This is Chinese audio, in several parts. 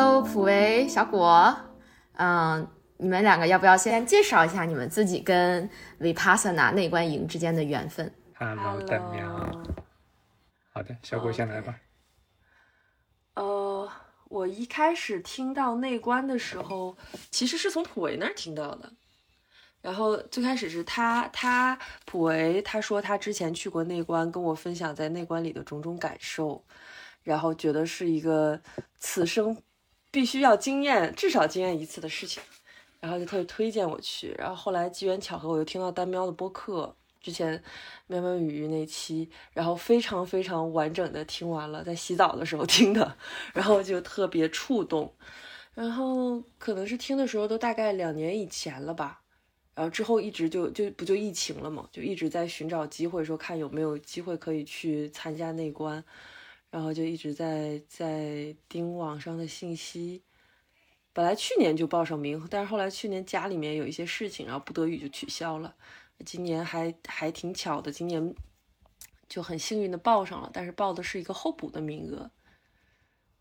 Hello，普维、小果，嗯，你们两个要不要先介绍一下你们自己跟 Vipassana 内观营之间的缘分？Hello，大喵。好的，小果先来吧。呃，我一开始听到内观的时候，其实是从普维那儿听到的。然后最开始是他，他普维他说他之前去过内观，跟我分享在内观里的种种感受，然后觉得是一个此生必须要经验，至少经验一次的事情，然后就特别推荐我去。然后后来机缘巧合，我又听到丹喵的播客，之前喵喵语那期，然后非常非常完整的听完了，在洗澡的时候听的，然后就特别触动。然后可能是听的时候都大概两年以前了吧。然后之后一直就就不就疫情了嘛，就一直在寻找机会，说看有没有机会可以去参加内观，然后就一直在在盯网上的信息。本来去年就报上名，但是后来去年家里面有一些事情，然后不得已就取消了。今年还还挺巧的，今年就很幸运的报上了，但是报的是一个候补的名额。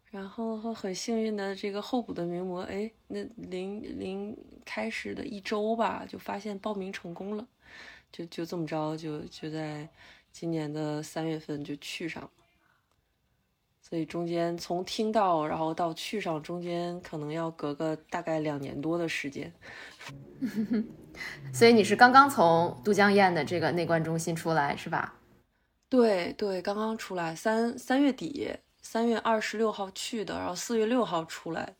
然后很幸运的，这个候补的名额，哎，那临临开始的一周吧，就发现报名成功了，就就这么着，就就在今年的三月份就去上了。所以中间从听到然后到去上，中间可能要隔个大概两年多的时间。所以你是刚刚从都江堰的这个内观中心出来是吧？对对，刚刚出来，三三月底。三月二十六号去的，然后四月六号出来。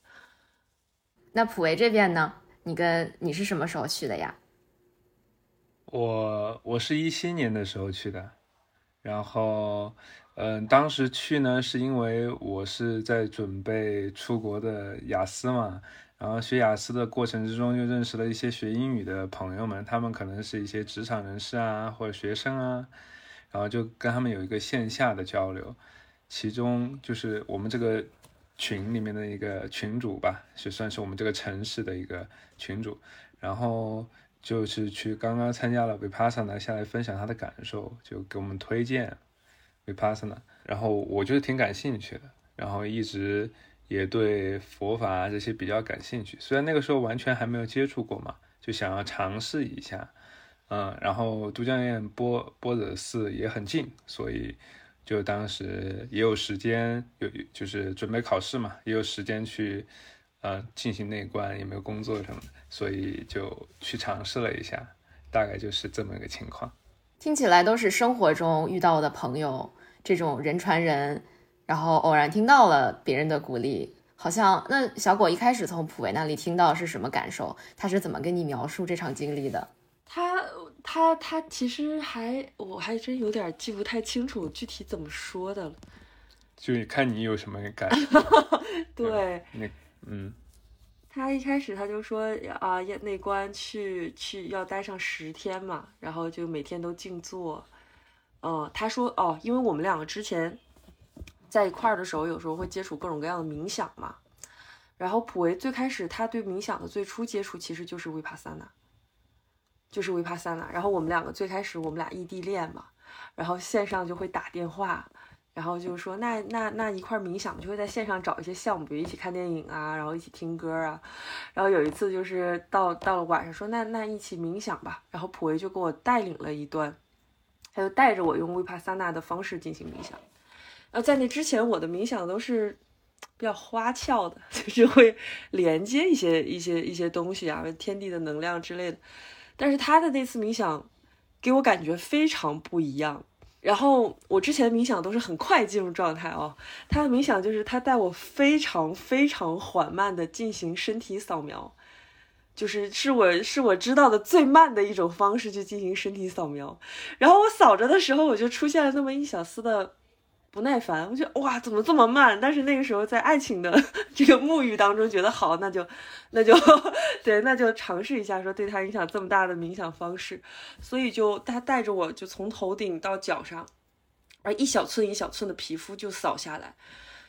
那普维这边呢？你跟你是什么时候去的呀？我我是一七年的时候去的，然后嗯，当时去呢是因为我是在准备出国的雅思嘛，然后学雅思的过程之中就认识了一些学英语的朋友们，他们可能是一些职场人士啊或者学生啊，然后就跟他们有一个线下的交流。其中就是我们这个群里面的一个群主吧，就算是我们这个城市的一个群主，然后就是去刚刚参加了 Vipassana 下来分享他的感受，就给我们推荐 Vipassana，然后我就是挺感兴趣的，然后一直也对佛法这些比较感兴趣，虽然那个时候完全还没有接触过嘛，就想要尝试一下，嗯，然后都江堰波波惹寺也很近，所以。就当时也有时间，有就是准备考试嘛，也有时间去，呃，进行内观，也没有工作什么的，所以就去尝试了一下，大概就是这么一个情况。听起来都是生活中遇到的朋友，这种人传人，然后偶然听到了别人的鼓励，好像那小果一开始从普维那里听到是什么感受？他是怎么跟你描述这场经历的？他。他他其实还我还真有点记不太清楚具体怎么说的了，就看你有什么感 对，那嗯，他一开始他就说啊，内关去去要待上十天嘛，然后就每天都静坐。嗯，他说哦，因为我们两个之前在一块儿的时候，有时候会接触各种各样的冥想嘛。然后普维最开始他对冥想的最初接触其实就是维帕萨纳。就是维帕萨纳，然后我们两个最开始我们俩异地恋嘛，然后线上就会打电话，然后就说那那那一块冥想就会在线上找一些项目，比如一起看电影啊，然后一起听歌啊，然后有一次就是到到了晚上说那那一起冥想吧，然后普维就给我带领了一段，他就带着我用维帕萨纳的方式进行冥想，然后在那之前我的冥想都是比较花俏的，就是会连接一些一些一些东西啊，天地的能量之类的。但是他的那次冥想，给我感觉非常不一样。然后我之前冥想都是很快进入状态哦，他的冥想就是他带我非常非常缓慢的进行身体扫描，就是是我是我知道的最慢的一种方式去进行身体扫描。然后我扫着的时候，我就出现了那么一小丝的。不耐烦，我觉得哇，怎么这么慢？但是那个时候在爱情的 这个沐浴当中，觉得好，那就，那就，对，那就尝试一下，说对他影响这么大的冥想方式，所以就他带着我就从头顶到脚上，而一小寸一小寸的皮肤就扫下来，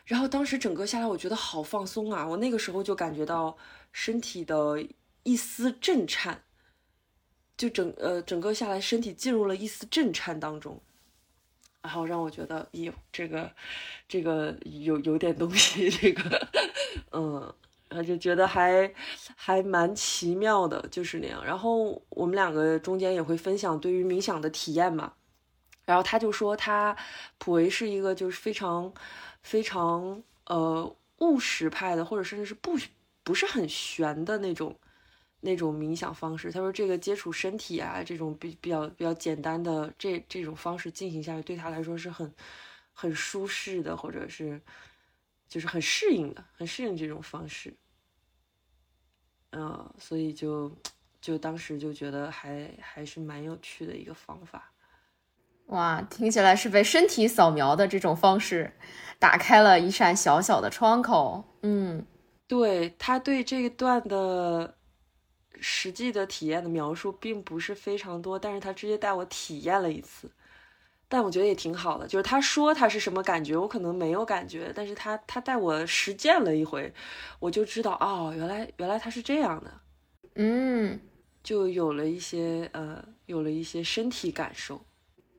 然后当时整个下来，我觉得好放松啊！我那个时候就感觉到身体的一丝震颤，就整呃整个下来身体进入了一丝震颤当中。然后让我觉得，咦，这个这个有有点东西，这个，嗯，然后就觉得还还蛮奇妙的，就是那样。然后我们两个中间也会分享对于冥想的体验嘛。然后他就说，他普维是一个就是非常非常呃务实派的，或者甚至是不不是很玄的那种。那种冥想方式，他说这个接触身体啊，这种比比较比较简单的这这种方式进行下去，对他来说是很很舒适的，或者是就是很适应的，很适应这种方式。嗯，所以就就当时就觉得还还是蛮有趣的一个方法。哇，听起来是被身体扫描的这种方式打开了一扇小小的窗口。嗯，对他对这一段的。实际的体验的描述并不是非常多，但是他直接带我体验了一次，但我觉得也挺好的。就是他说他是什么感觉，我可能没有感觉，但是他他带我实践了一回，我就知道哦，原来原来他是这样的，嗯，就有了一些呃，有了一些身体感受。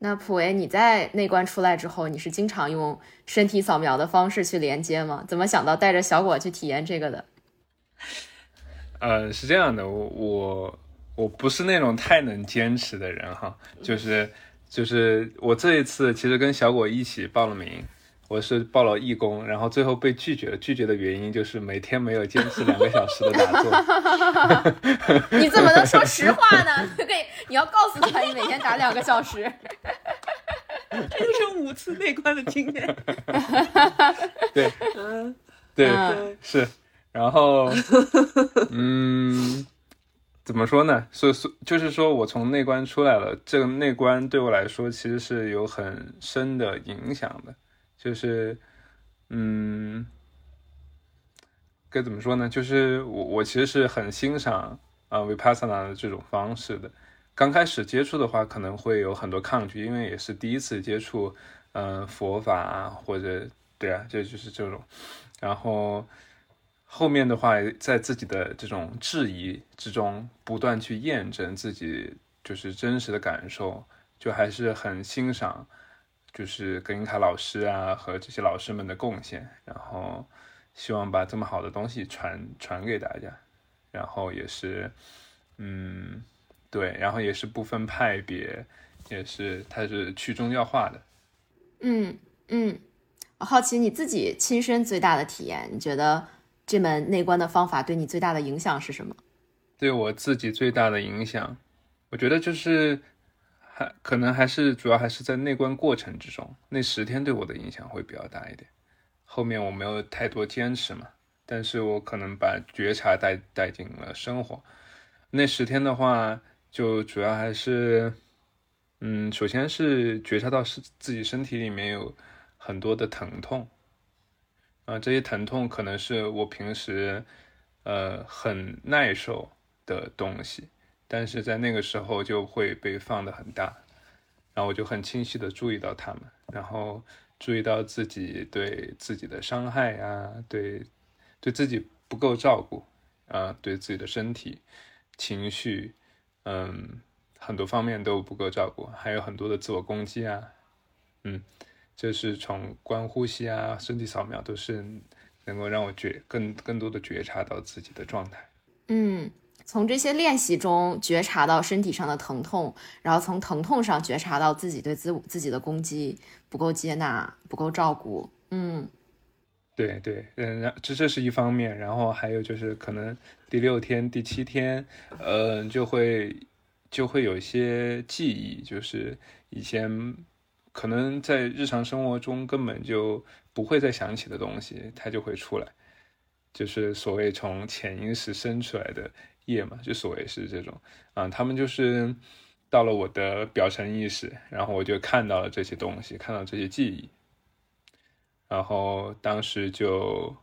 那普维，你在内观出来之后，你是经常用身体扫描的方式去连接吗？怎么想到带着小果去体验这个的？呃，是这样的，我我我不是那种太能坚持的人哈，就是就是我这一次其实跟小果一起报了名，我是报了义工，然后最后被拒绝了，拒绝的原因就是每天没有坚持两个小时的打坐。你怎么能说实话呢？可以，你要告诉他你每天打两个小时。这就是五次内观的经验。对，嗯，对，是。然后，嗯，怎么说呢？所以，所就是说我从内观出来了，这个内观对我来说其实是有很深的影响的。就是，嗯，该怎么说呢？就是我我其实是很欣赏啊 Vipassana 的这种方式的。刚开始接触的话，可能会有很多抗拒，因为也是第一次接触，嗯，佛法啊，或者对啊，这就是这种，然后。后面的话，在自己的这种质疑之中，不断去验证自己就是真实的感受，就还是很欣赏，就是格林卡老师啊和这些老师们的贡献，然后希望把这么好的东西传传给大家，然后也是，嗯，对，然后也是不分派别，也是它是去宗教化的，嗯嗯，我好奇你自己亲身最大的体验，你觉得？这门内观的方法对你最大的影响是什么？对我自己最大的影响，我觉得就是还可能还是主要还是在内观过程之中，那十天对我的影响会比较大一点。后面我没有太多坚持嘛，但是我可能把觉察带带进了生活。那十天的话，就主要还是，嗯，首先是觉察到是自己身体里面有很多的疼痛。啊，这些疼痛可能是我平时，呃，很耐受的东西，但是在那个时候就会被放得很大，然后我就很清晰的注意到他们，然后注意到自己对自己的伤害啊，对，对自己不够照顾啊，对自己的身体、情绪，嗯，很多方面都不够照顾，还有很多的自我攻击啊，嗯。就是从观呼吸啊，身体扫描都是能够让我觉更更多的觉察到自己的状态。嗯，从这些练习中觉察到身体上的疼痛，然后从疼痛上觉察到自己对自自己的攻击不够接纳、不够照顾。嗯，对对，嗯，这这是一方面，然后还有就是可能第六天、第七天，呃，就会就会有一些记忆，就是以前。可能在日常生活中根本就不会再想起的东西，它就会出来，就是所谓从潜意识生出来的业嘛，就所谓是这种啊，他们就是到了我的表层意识，然后我就看到了这些东西，看到这些记忆，然后当时就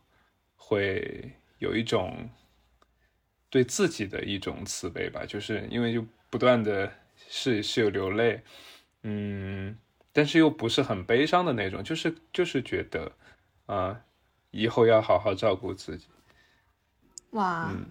会有一种对自己的一种慈悲吧，就是因为就不断的是是有流泪，嗯。但是又不是很悲伤的那种，就是就是觉得，啊，以后要好好照顾自己。哇，嗯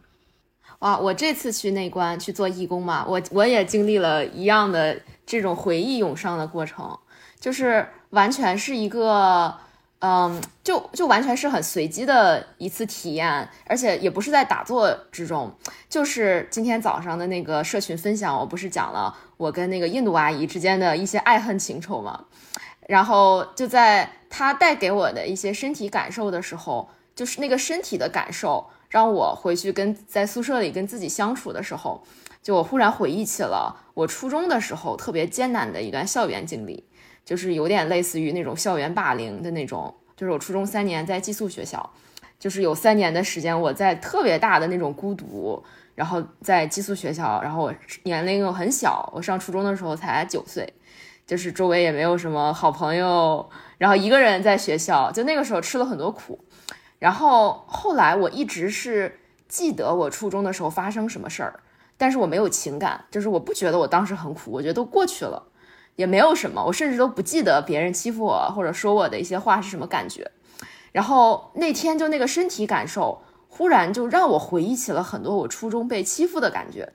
哇！我这次去内关去做义工嘛，我我也经历了一样的这种回忆涌上的过程，就是完全是一个。嗯，就就完全是很随机的一次体验，而且也不是在打坐之中，就是今天早上的那个社群分享，我不是讲了我跟那个印度阿姨之间的一些爱恨情仇吗？然后就在她带给我的一些身体感受的时候，就是那个身体的感受，让我回去跟在宿舍里跟自己相处的时候，就我忽然回忆起了我初中的时候特别艰难的一段校园经历。就是有点类似于那种校园霸凌的那种，就是我初中三年在寄宿学校，就是有三年的时间我在特别大的那种孤独，然后在寄宿学校，然后我年龄又很小，我上初中的时候才九岁，就是周围也没有什么好朋友，然后一个人在学校，就那个时候吃了很多苦，然后后来我一直是记得我初中的时候发生什么事儿，但是我没有情感，就是我不觉得我当时很苦，我觉得都过去了。也没有什么，我甚至都不记得别人欺负我或者说我的一些话是什么感觉。然后那天就那个身体感受，忽然就让我回忆起了很多我初中被欺负的感觉。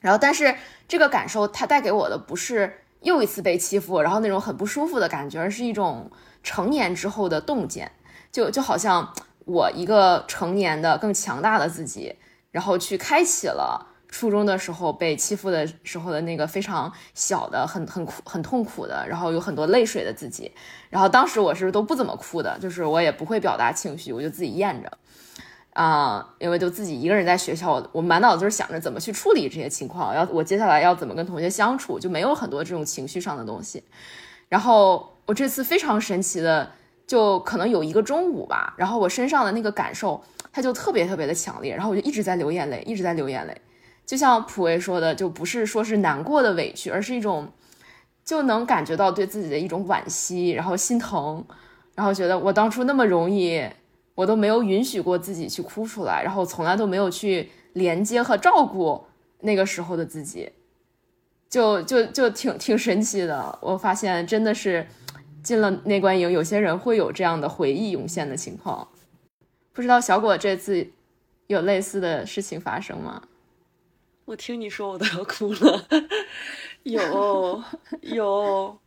然后，但是这个感受它带给我的不是又一次被欺负，然后那种很不舒服的感觉，而是一种成年之后的洞见，就就好像我一个成年的更强大的自己，然后去开启了。初中的时候被欺负的时候的那个非常小的、很很苦、很痛苦的，然后有很多泪水的自己。然后当时我是都不怎么哭的，就是我也不会表达情绪，我就自己咽着。啊，因为就自己一个人在学校，我满脑子就是想着怎么去处理这些情况，要我接下来要怎么跟同学相处，就没有很多这种情绪上的东西。然后我这次非常神奇的，就可能有一个中午吧，然后我身上的那个感受，它就特别特别的强烈，然后我就一直在流眼泪，一直在流眼泪。就像普威说的，就不是说是难过的委屈，而是一种就能感觉到对自己的一种惋惜，然后心疼，然后觉得我当初那么容易，我都没有允许过自己去哭出来，然后从来都没有去连接和照顾那个时候的自己，就就就挺挺神奇的。我发现真的是进了内观营，有些人会有这样的回忆涌现的情况。不知道小果这次有类似的事情发生吗？我听你说，我都要哭了。有有，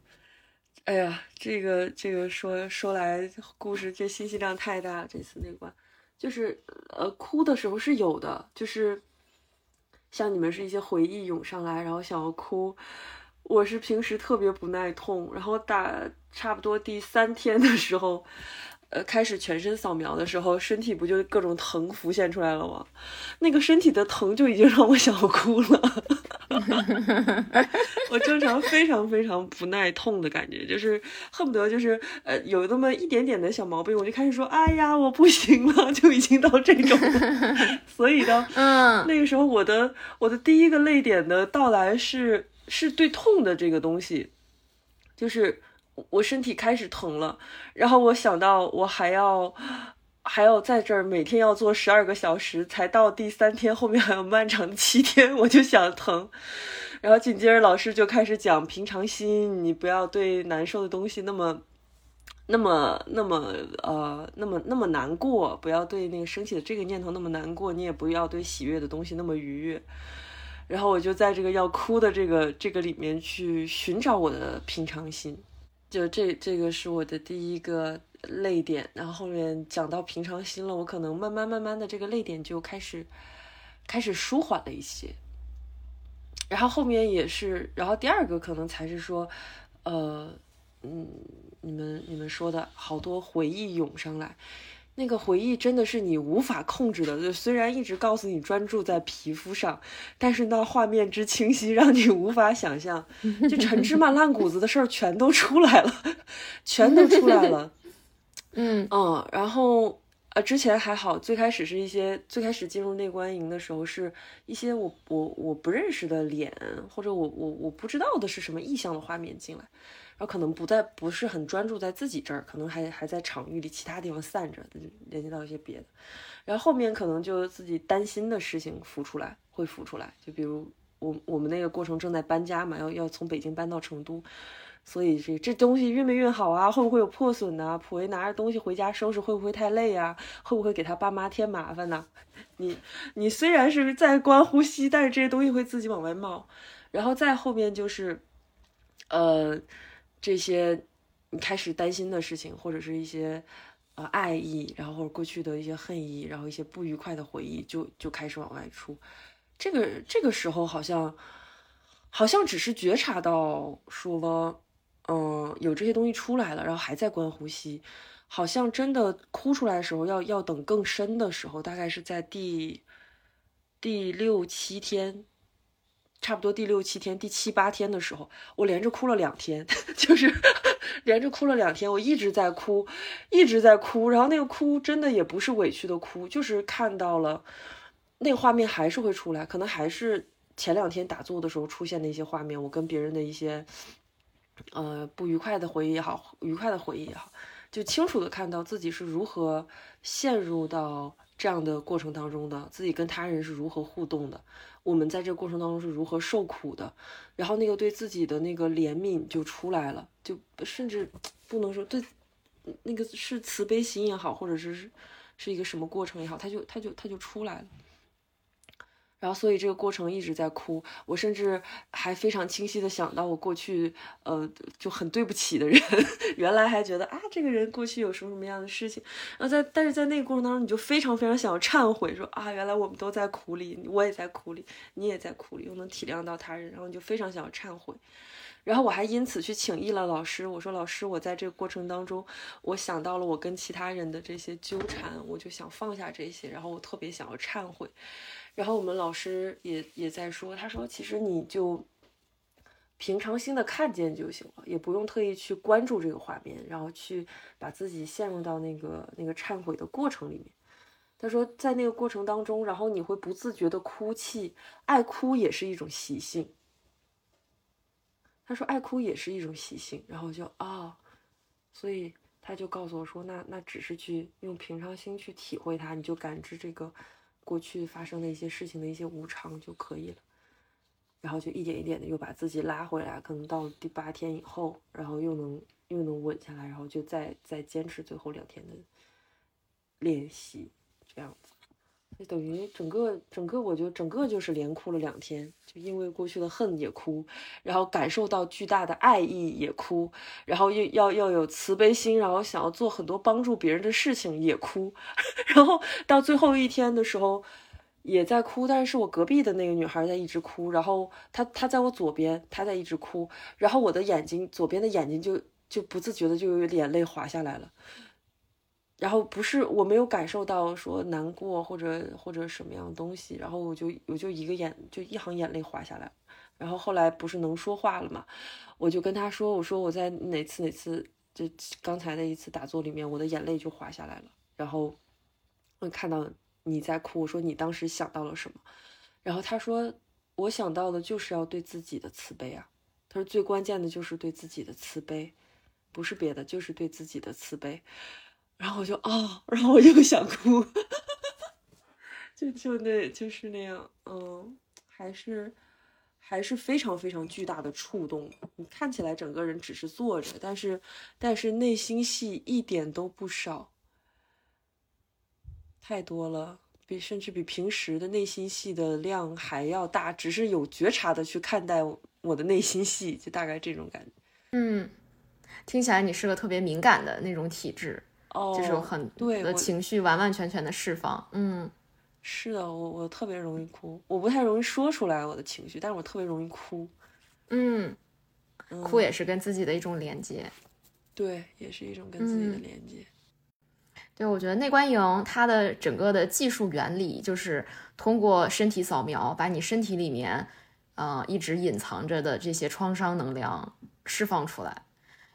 哎呀，这个这个说说来故事，这信息量太大。这次那关，就是呃，哭的时候是有的，就是像你们是一些回忆涌上来，然后想要哭。我是平时特别不耐痛，然后打差不多第三天的时候。呃，开始全身扫描的时候，身体不就各种疼浮现出来了吗？那个身体的疼就已经让我想哭了。我正常非常非常不耐痛的感觉，就是恨不得就是呃有那么一点点的小毛病，我就开始说哎呀我不行了，就已经到这种。所以呢，嗯，那个时候我的我的第一个泪点的到来是是对痛的这个东西，就是。我身体开始疼了，然后我想到我还要还要在这儿每天要做十二个小时，才到第三天，后面还有漫长的七天，我就想疼。然后紧接着老师就开始讲平常心，你不要对难受的东西那么那么那么呃那么那么难过，不要对那个升起的这个念头那么难过，你也不要对喜悦的东西那么愉悦。然后我就在这个要哭的这个这个里面去寻找我的平常心。就这这个是我的第一个泪点，然后后面讲到平常心了，我可能慢慢慢慢的这个泪点就开始开始舒缓了一些，然后后面也是，然后第二个可能才是说，呃，嗯，你们你们说的好多回忆涌上来。那个回忆真的是你无法控制的，就虽然一直告诉你专注在皮肤上，但是那画面之清晰让你无法想象，就陈芝麻烂谷子的事儿全都出来了，全都出来了。嗯嗯，然后呃，之前还好，最开始是一些最开始进入内观营的时候，是一些我我我不认识的脸，或者我我我不知道的是什么意象的画面进来。然后可能不在，不是很专注在自己这儿，可能还还在场域里其他地方散着，联系到一些别的。然后后面可能就自己担心的事情浮出来，会浮出来。就比如我我们那个过程正在搬家嘛，要要从北京搬到成都，所以这这东西运没运好啊？会不会有破损呢？普维拿着东西回家收拾会不会太累啊？会不会给他爸妈添麻烦呢？你你虽然是在关呼吸，但是这些东西会自己往外冒。然后再后面就是，呃。这些你开始担心的事情，或者是一些呃爱意，然后或者过去的一些恨意，然后一些不愉快的回忆，就就开始往外出。这个这个时候好像好像只是觉察到说，嗯，有这些东西出来了，然后还在观呼吸。好像真的哭出来的时候，要要等更深的时候，大概是在第第六七天，差不多第六七天、第七八天的时候，我连着哭了两天，就是 连着哭了两天，我一直在哭，一直在哭，然后那个哭真的也不是委屈的哭，就是看到了那个画面还是会出来，可能还是前两天打坐的时候出现的一些画面，我跟别人的一些呃不愉快的回忆也好，愉快的回忆也好。就清楚的看到自己是如何陷入到这样的过程当中的，自己跟他人是如何互动的，我们在这个过程当中是如何受苦的，然后那个对自己的那个怜悯就出来了，就甚至不能说对那个是慈悲心也好，或者是是一个什么过程也好，他就他就他就出来了。然后，所以这个过程一直在哭。我甚至还非常清晰的想到，我过去呃就很对不起的人，原来还觉得啊，这个人过去有什么什么样的事情。然后在，但是在那个过程当中，你就非常非常想要忏悔，说啊，原来我们都在苦里，我也在苦里，你也在苦里，又能体谅到他人，然后你就非常想要忏悔。然后我还因此去请益了老师，我说老师，我在这个过程当中，我想到了我跟其他人的这些纠缠，我就想放下这些，然后我特别想要忏悔。然后我们老师也也在说，他说其实你就平常心的看见就行了，也不用特意去关注这个画面，然后去把自己陷入到那个那个忏悔的过程里面。他说在那个过程当中，然后你会不自觉的哭泣，爱哭也是一种习性。他说爱哭也是一种习性，然后就啊，所以他就告诉我说，那那只是去用平常心去体会它，你就感知这个。过去发生的一些事情的一些无常就可以了，然后就一点一点的又把自己拉回来，可能到第八天以后，然后又能又能稳下来，然后就再再坚持最后两天的练习，这样子。就等于整个整个，我就整个就是连哭了两天，就因为过去的恨也哭，然后感受到巨大的爱意也哭，然后又要要有慈悲心，然后想要做很多帮助别人的事情也哭，然后到最后一天的时候也在哭，但是我隔壁的那个女孩在一直哭，然后她她在我左边，她在一直哭，然后我的眼睛左边的眼睛就就不自觉的就有眼泪滑下来了。然后不是我没有感受到说难过或者或者什么样的东西，然后我就我就一个眼就一行眼泪滑下来，然后后来不是能说话了嘛，我就跟他说，我说我在哪次哪次就刚才的一次打坐里面，我的眼泪就滑下来了，然后我看到你在哭，我说你当时想到了什么？然后他说我想到的就是要对自己的慈悲啊，他说最关键的就是对自己的慈悲，不是别的，就是对自己的慈悲。然后我就啊，然后我又想哭，就就那就是那样，嗯，还是还是非常非常巨大的触动。你看起来整个人只是坐着，但是但是内心戏一点都不少，太多了，比甚至比平时的内心戏的量还要大。只是有觉察的去看待我的内心戏，就大概这种感觉。嗯，听起来你是个特别敏感的那种体质。就是有很对的情绪完完全全的释放，嗯，是的，我我特别容易哭，我不太容易说出来我的情绪，但是我特别容易哭，嗯，哭也是跟自己的一种连接，对，也是一种跟自己的连接。对，我觉得内观营它的整个的技术原理就是通过身体扫描，把你身体里面，呃，一直隐藏着的这些创伤能量释放出来，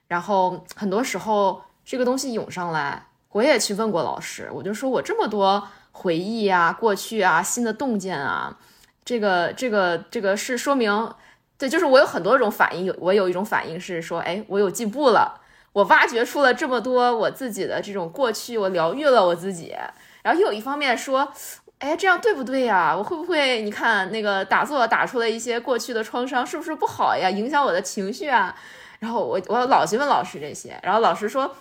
然后很多时候。这个东西涌上来，我也去问过老师，我就说我这么多回忆啊、过去啊、新的洞见啊，这个、这个、这个是说明，对，就是我有很多种反应，有我有一种反应是说，哎，我有进步了，我挖掘出了这么多我自己的这种过去，我疗愈了我自己，然后又有一方面说，哎，这样对不对呀？我会不会你看那个打坐打出了一些过去的创伤，是不是不好呀？影响我的情绪啊？然后我我老去问老师这些，然后老师说。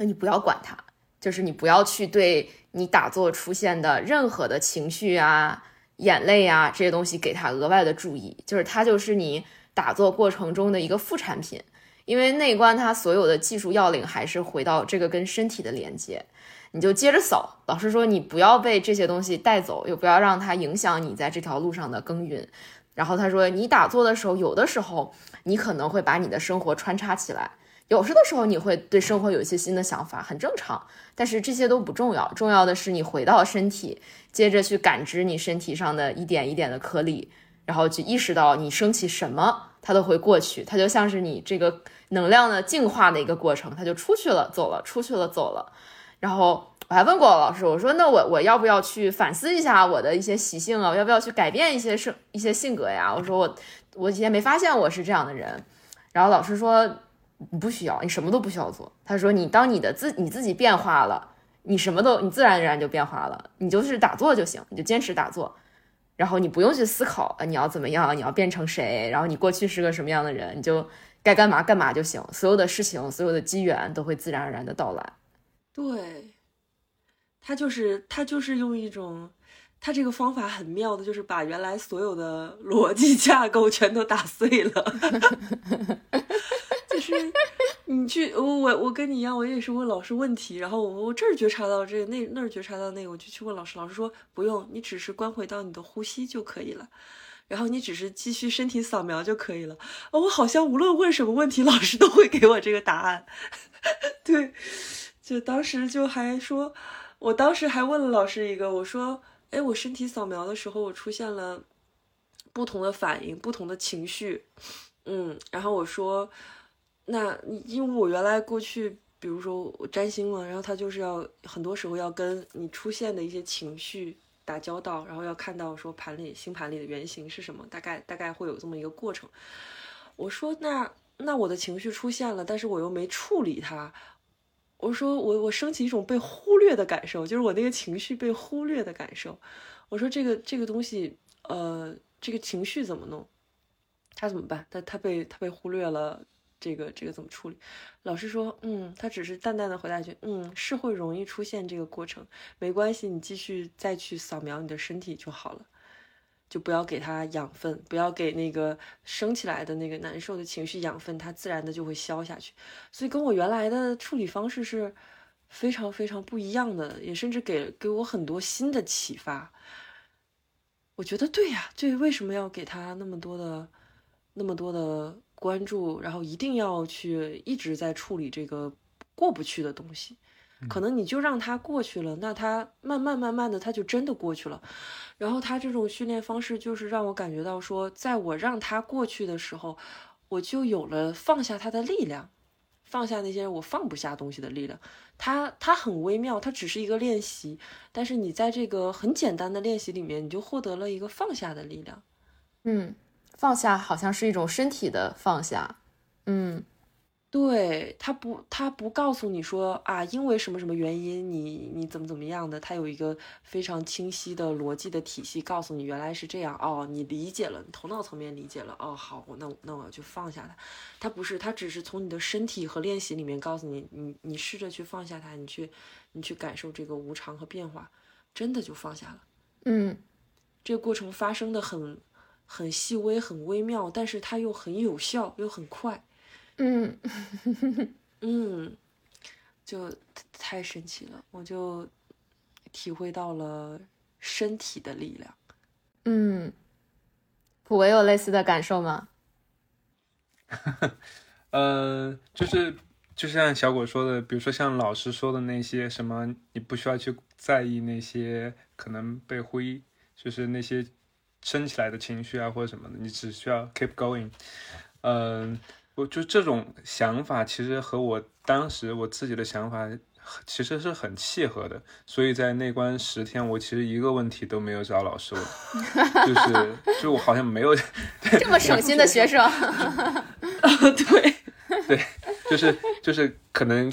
那你不要管它，就是你不要去对你打坐出现的任何的情绪啊、眼泪啊这些东西给它额外的注意，就是它就是你打坐过程中的一个副产品。因为内观它所有的技术要领还是回到这个跟身体的连接，你就接着扫。老师说你不要被这些东西带走，又不要让它影响你在这条路上的耕耘。然后他说，你打坐的时候，有的时候你可能会把你的生活穿插起来，有时的时候你会对生活有一些新的想法，很正常。但是这些都不重要，重要的是你回到身体，接着去感知你身体上的一点一点的颗粒，然后去意识到你升起什么，它都会过去，它就像是你这个能量的净化的一个过程，它就出去了，走了，出去了，走了。然后我还问过老师，我说那我我要不要去反思一下我的一些习性啊？我要不要去改变一些生一些性格呀？我说我我以前没发现我是这样的人。然后老师说。你不需要，你什么都不需要做。他说，你当你的自你自己变化了，你什么都你自然而然就变化了。你就是打坐就行，你就坚持打坐，然后你不用去思考你要怎么样，你要变成谁，然后你过去是个什么样的人，你就该干嘛干嘛就行。所有的事情，所有的机缘都会自然而然的到来。对，他就是他就是用一种，他这个方法很妙的，就是把原来所有的逻辑架构全都打碎了。是你去，我我我跟你一样，我也是问老师问题，然后我我这儿觉察到这个，那那儿觉察到那个，我就去问老师，老师说不用，你只是关回到你的呼吸就可以了，然后你只是继续身体扫描就可以了。哦我好像无论问什么问题，老师都会给我这个答案。对，就当时就还说，我当时还问了老师一个，我说，哎，我身体扫描的时候，我出现了不同的反应，不同的情绪，嗯，然后我说。那因为我原来过去，比如说我占星嘛，然后他就是要很多时候要跟你出现的一些情绪打交道，然后要看到说盘里星盘里的原型是什么，大概大概会有这么一个过程。我说那那我的情绪出现了，但是我又没处理它。我说我我升起一种被忽略的感受，就是我那个情绪被忽略的感受。我说这个这个东西，呃，这个情绪怎么弄？他怎么办？他他被他被忽略了。这个这个怎么处理？老师说，嗯，他只是淡淡的回答一句，嗯，是会容易出现这个过程，没关系，你继续再去扫描你的身体就好了，就不要给他养分，不要给那个升起来的那个难受的情绪养分，它自然的就会消下去。所以跟我原来的处理方式是非常非常不一样的，也甚至给给我很多新的启发。我觉得对呀，对，为什么要给他那么多的那么多的？关注，然后一定要去一直在处理这个过不去的东西，可能你就让它过去了，那它慢慢慢慢的，它就真的过去了。然后他这种训练方式，就是让我感觉到说，在我让它过去的时候，我就有了放下它的力量，放下那些我放不下东西的力量。它它很微妙，它只是一个练习，但是你在这个很简单的练习里面，你就获得了一个放下的力量。嗯。放下好像是一种身体的放下，嗯，对他不，他不告诉你说啊，因为什么什么原因，你你怎么怎么样的，他有一个非常清晰的逻辑的体系，告诉你原来是这样。哦，你理解了，你头脑层面理解了，哦，好，那那我要去放下它，他不是，他只是从你的身体和练习里面告诉你，你你试着去放下它，你去你去感受这个无常和变化，真的就放下了，嗯，这个过程发生的很。很细微，很微妙，但是它又很有效，又很快，嗯嗯，就太神奇了，我就体会到了身体的力量。嗯，普维有类似的感受吗？呃，就是就像小果说的，比如说像老师说的那些什么，你不需要去在意那些可能被灰，就是那些。升起来的情绪啊，或者什么的，你只需要 keep going。嗯，我就这种想法，其实和我当时我自己的想法其实是很契合的。所以在内关十天，我其实一个问题都没有找老师问，就是就我好像没有 这么省心的学生。对对，就是就是可能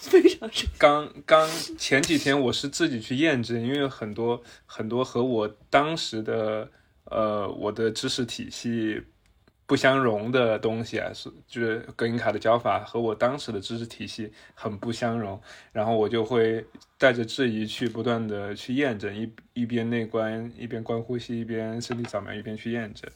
非常刚刚前几天我是自己去验证，因为很多很多和我当时的。呃，我的知识体系不相容的东西啊，是就是格林卡的教法和我当时的知识体系很不相容，然后我就会带着质疑去不断的去验证，一一边内观，一边观呼吸，一边身体扫描，一边去验证。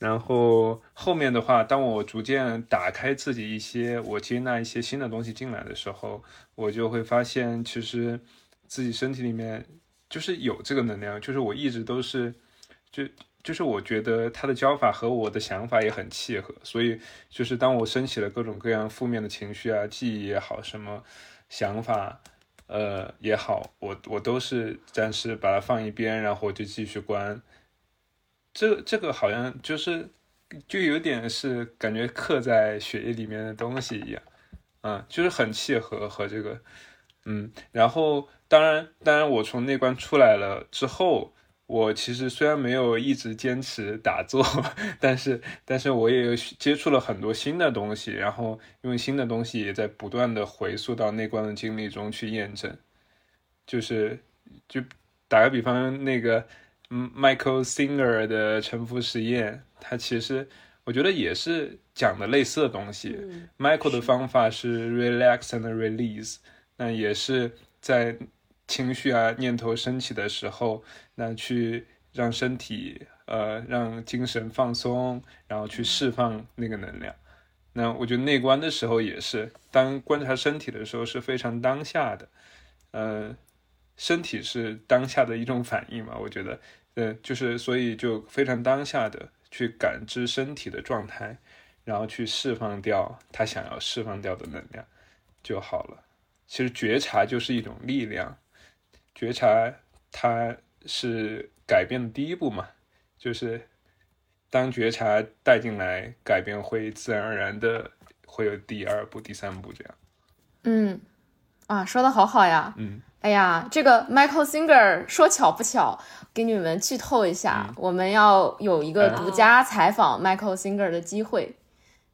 然后后面的话，当我逐渐打开自己一些，我接纳一些新的东西进来的时候，我就会发现，其实自己身体里面就是有这个能量，就是我一直都是，就就是我觉得他的教法和我的想法也很契合，所以就是当我升起了各种各样负面的情绪啊，记忆也好，什么想法。呃也好，我我都是暂时把它放一边，然后就继续关。这这个好像就是就有点是感觉刻在血液里面的东西一样，嗯，就是很契合和这个，嗯。然后当然当然，我从那关出来了之后。我其实虽然没有一直坚持打坐，但是但是我也有接触了很多新的东西，然后因为新的东西也在不断的回溯到内观的经历中去验证。就是就打个比方，那个 Michael Singer 的沉浮实验，它其实我觉得也是讲的类似的东西。Michael 的方法是 relax and release，那也是在。情绪啊，念头升起的时候，那去让身体呃，让精神放松，然后去释放那个能量。那我觉得内观的时候也是，当观察身体的时候是非常当下的，呃，身体是当下的一种反应嘛。我觉得，呃，就是所以就非常当下的去感知身体的状态，然后去释放掉他想要释放掉的能量就好了。其实觉察就是一种力量。觉察，它是改变的第一步嘛，就是当觉察带进来，改变会自然而然的会有第二步、第三步这样。嗯，啊，说的好好呀。嗯，哎呀，这个 Michael Singer 说巧不巧，给你们剧透一下，我们要有一个独家采访 Michael Singer 的机会，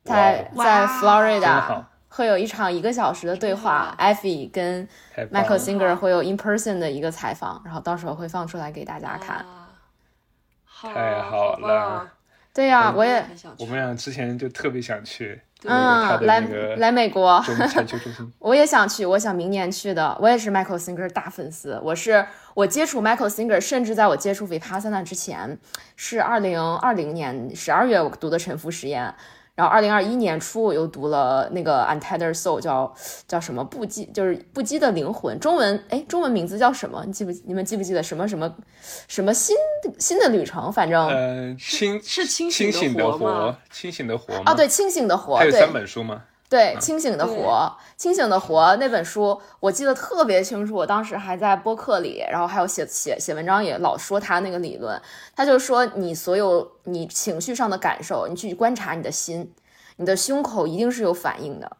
在在 Florida。会有一场一个小时的对话，Effie 跟 Michael Singer 会有 in person 的一个采访，然后到时候会放出来给大家看。太好了，对呀，我也，我们俩之前就特别想去，嗯，来来美国，我也想去，我想明年去的，我也是 Michael Singer 大粉丝，我是我接触 Michael Singer，甚至在我接触 Vipassana 之前，是二零二零年十二月我读的沉浮实验。然后二零二一年初，我又读了那个 Untethered Soul，叫叫什么不羁，就是不羁的灵魂。中文哎，中文名字叫什么？你记不？你们记不记得什么什么什么新新的旅程？反正呃，清是清醒的活清醒的活啊，对，清醒的活。还有三本书吗？对，清醒的活，清醒的活那本书我记得特别清楚，我当时还在播客里，然后还有写写写文章也老说他那个理论，他就说你所有你情绪上的感受，你去观察你的心，你的胸口一定是有反应的，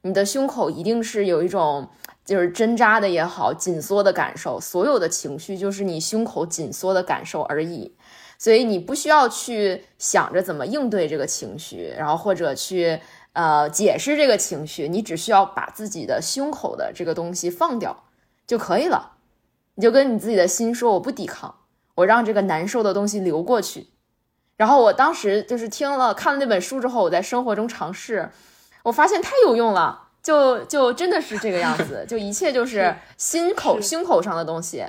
你的胸口一定是有一种就是针扎的也好，紧缩的感受，所有的情绪就是你胸口紧缩的感受而已，所以你不需要去想着怎么应对这个情绪，然后或者去。呃，解释这个情绪，你只需要把自己的胸口的这个东西放掉就可以了。你就跟你自己的心说：“我不抵抗，我让这个难受的东西流过去。”然后我当时就是听了看了那本书之后，我在生活中尝试，我发现太有用了，就就真的是这个样子，就一切就是心口胸口上的东西。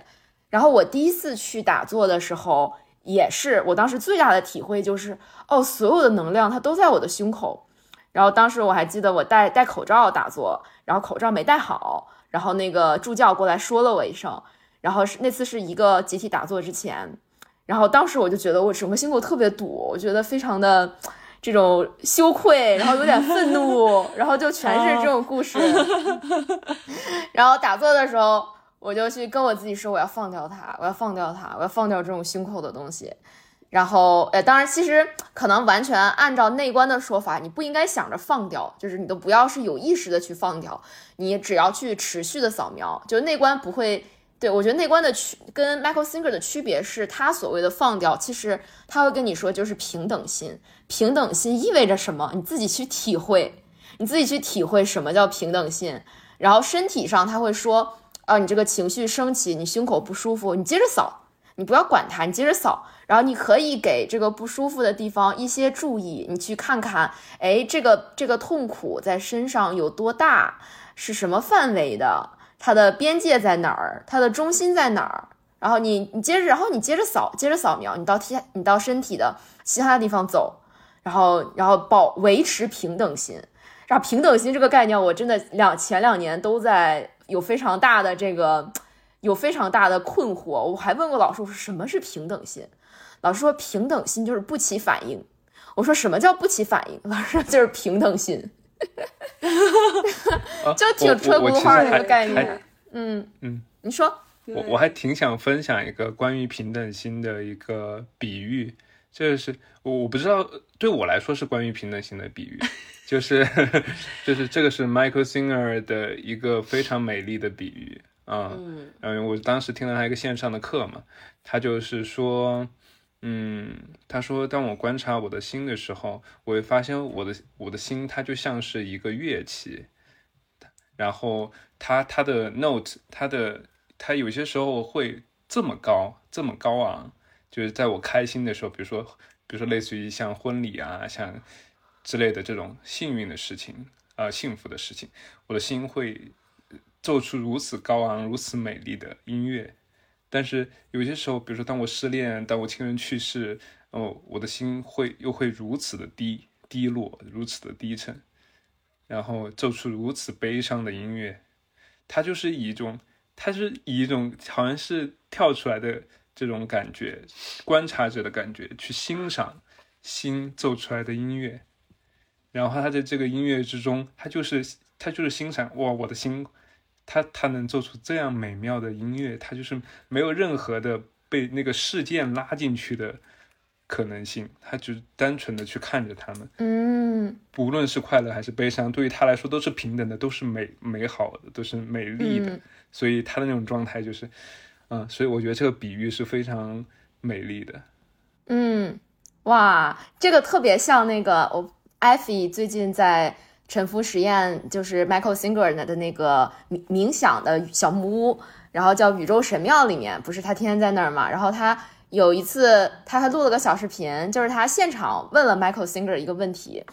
然后我第一次去打坐的时候，也是我当时最大的体会就是，哦，所有的能量它都在我的胸口。然后当时我还记得我戴戴口罩打坐，然后口罩没戴好，然后那个助教过来说了我一声，然后是那次是一个集体打坐之前，然后当时我就觉得我整个心口特别堵，我觉得非常的这种羞愧，然后有点愤怒，然后就全是这种故事。然后打坐的时候，我就去跟我自己说，我要放掉它，我要放掉它，我要放掉这种胸口的东西。然后，呃，当然，其实可能完全按照内观的说法，你不应该想着放掉，就是你都不要是有意识的去放掉，你只要去持续的扫描，就内观不会。对我觉得内观的区跟 Michael Singer 的区别是，他所谓的放掉，其实他会跟你说就是平等心。平等心意味着什么？你自己去体会，你自己去体会什么叫平等心。然后身体上他会说，啊，你这个情绪升起，你胸口不舒服，你接着扫，你不要管它，你接着扫。然后你可以给这个不舒服的地方一些注意，你去看看，哎，这个这个痛苦在身上有多大，是什么范围的，它的边界在哪儿，它的中心在哪儿，然后你你接着，然后你接着扫，接着扫描，你到体你到身体的其他地方走，然后然后保维持平等心。然后平等心这个概念，我真的两前两年都在有非常大的这个有非常大的困惑。我还问过老师，我说什么是平等心？老师说平等心就是不起反应。我说什么叫不起反应？老师说就是平等心，就挺车轱辘话的一个概念。嗯嗯，你说。我我还挺想分享一个关于平等心的一个比喻，就是我我不知道对我来说是关于平等心的比喻，就是 就是这个是 Michael Singer 的一个非常美丽的比喻啊，嗯，我当时听了他一个线上的课嘛，他就是说，嗯，他说当我观察我的心的时候，我会发现我的我的心它就像是一个乐器，然后它它的 note 它的它有些时候会这么高，这么高昂，就是在我开心的时候，比如说，比如说类似于像婚礼啊，像之类的这种幸运的事情，呃，幸福的事情，我的心会奏出如此高昂、如此美丽的音乐。但是有些时候，比如说当我失恋，当我亲人去世，哦，我的心会又会如此的低低落，如此的低沉，然后奏出如此悲伤的音乐。它就是以一种。他是以一种好像是跳出来的这种感觉，观察者的感觉去欣赏心奏出来的音乐，然后他在这个音乐之中，他就是他就是欣赏哇，我的心，他他能做出这样美妙的音乐，他就是没有任何的被那个事件拉进去的可能性，他就单纯的去看着他们，嗯，不论是快乐还是悲伤，对于他来说都是平等的，都是美美好的，都是美丽的。所以他的那种状态就是，嗯，所以我觉得这个比喻是非常美丽的。嗯，哇，这个特别像那个我艾菲最近在沉浮实验，就是 Michael Singer 的那个冥冥想的小木屋，然后叫宇宙神庙里面，不是他天天在那儿嘛？然后他有一次他还录了个小视频，就是他现场问了 Michael Singer 一个问题。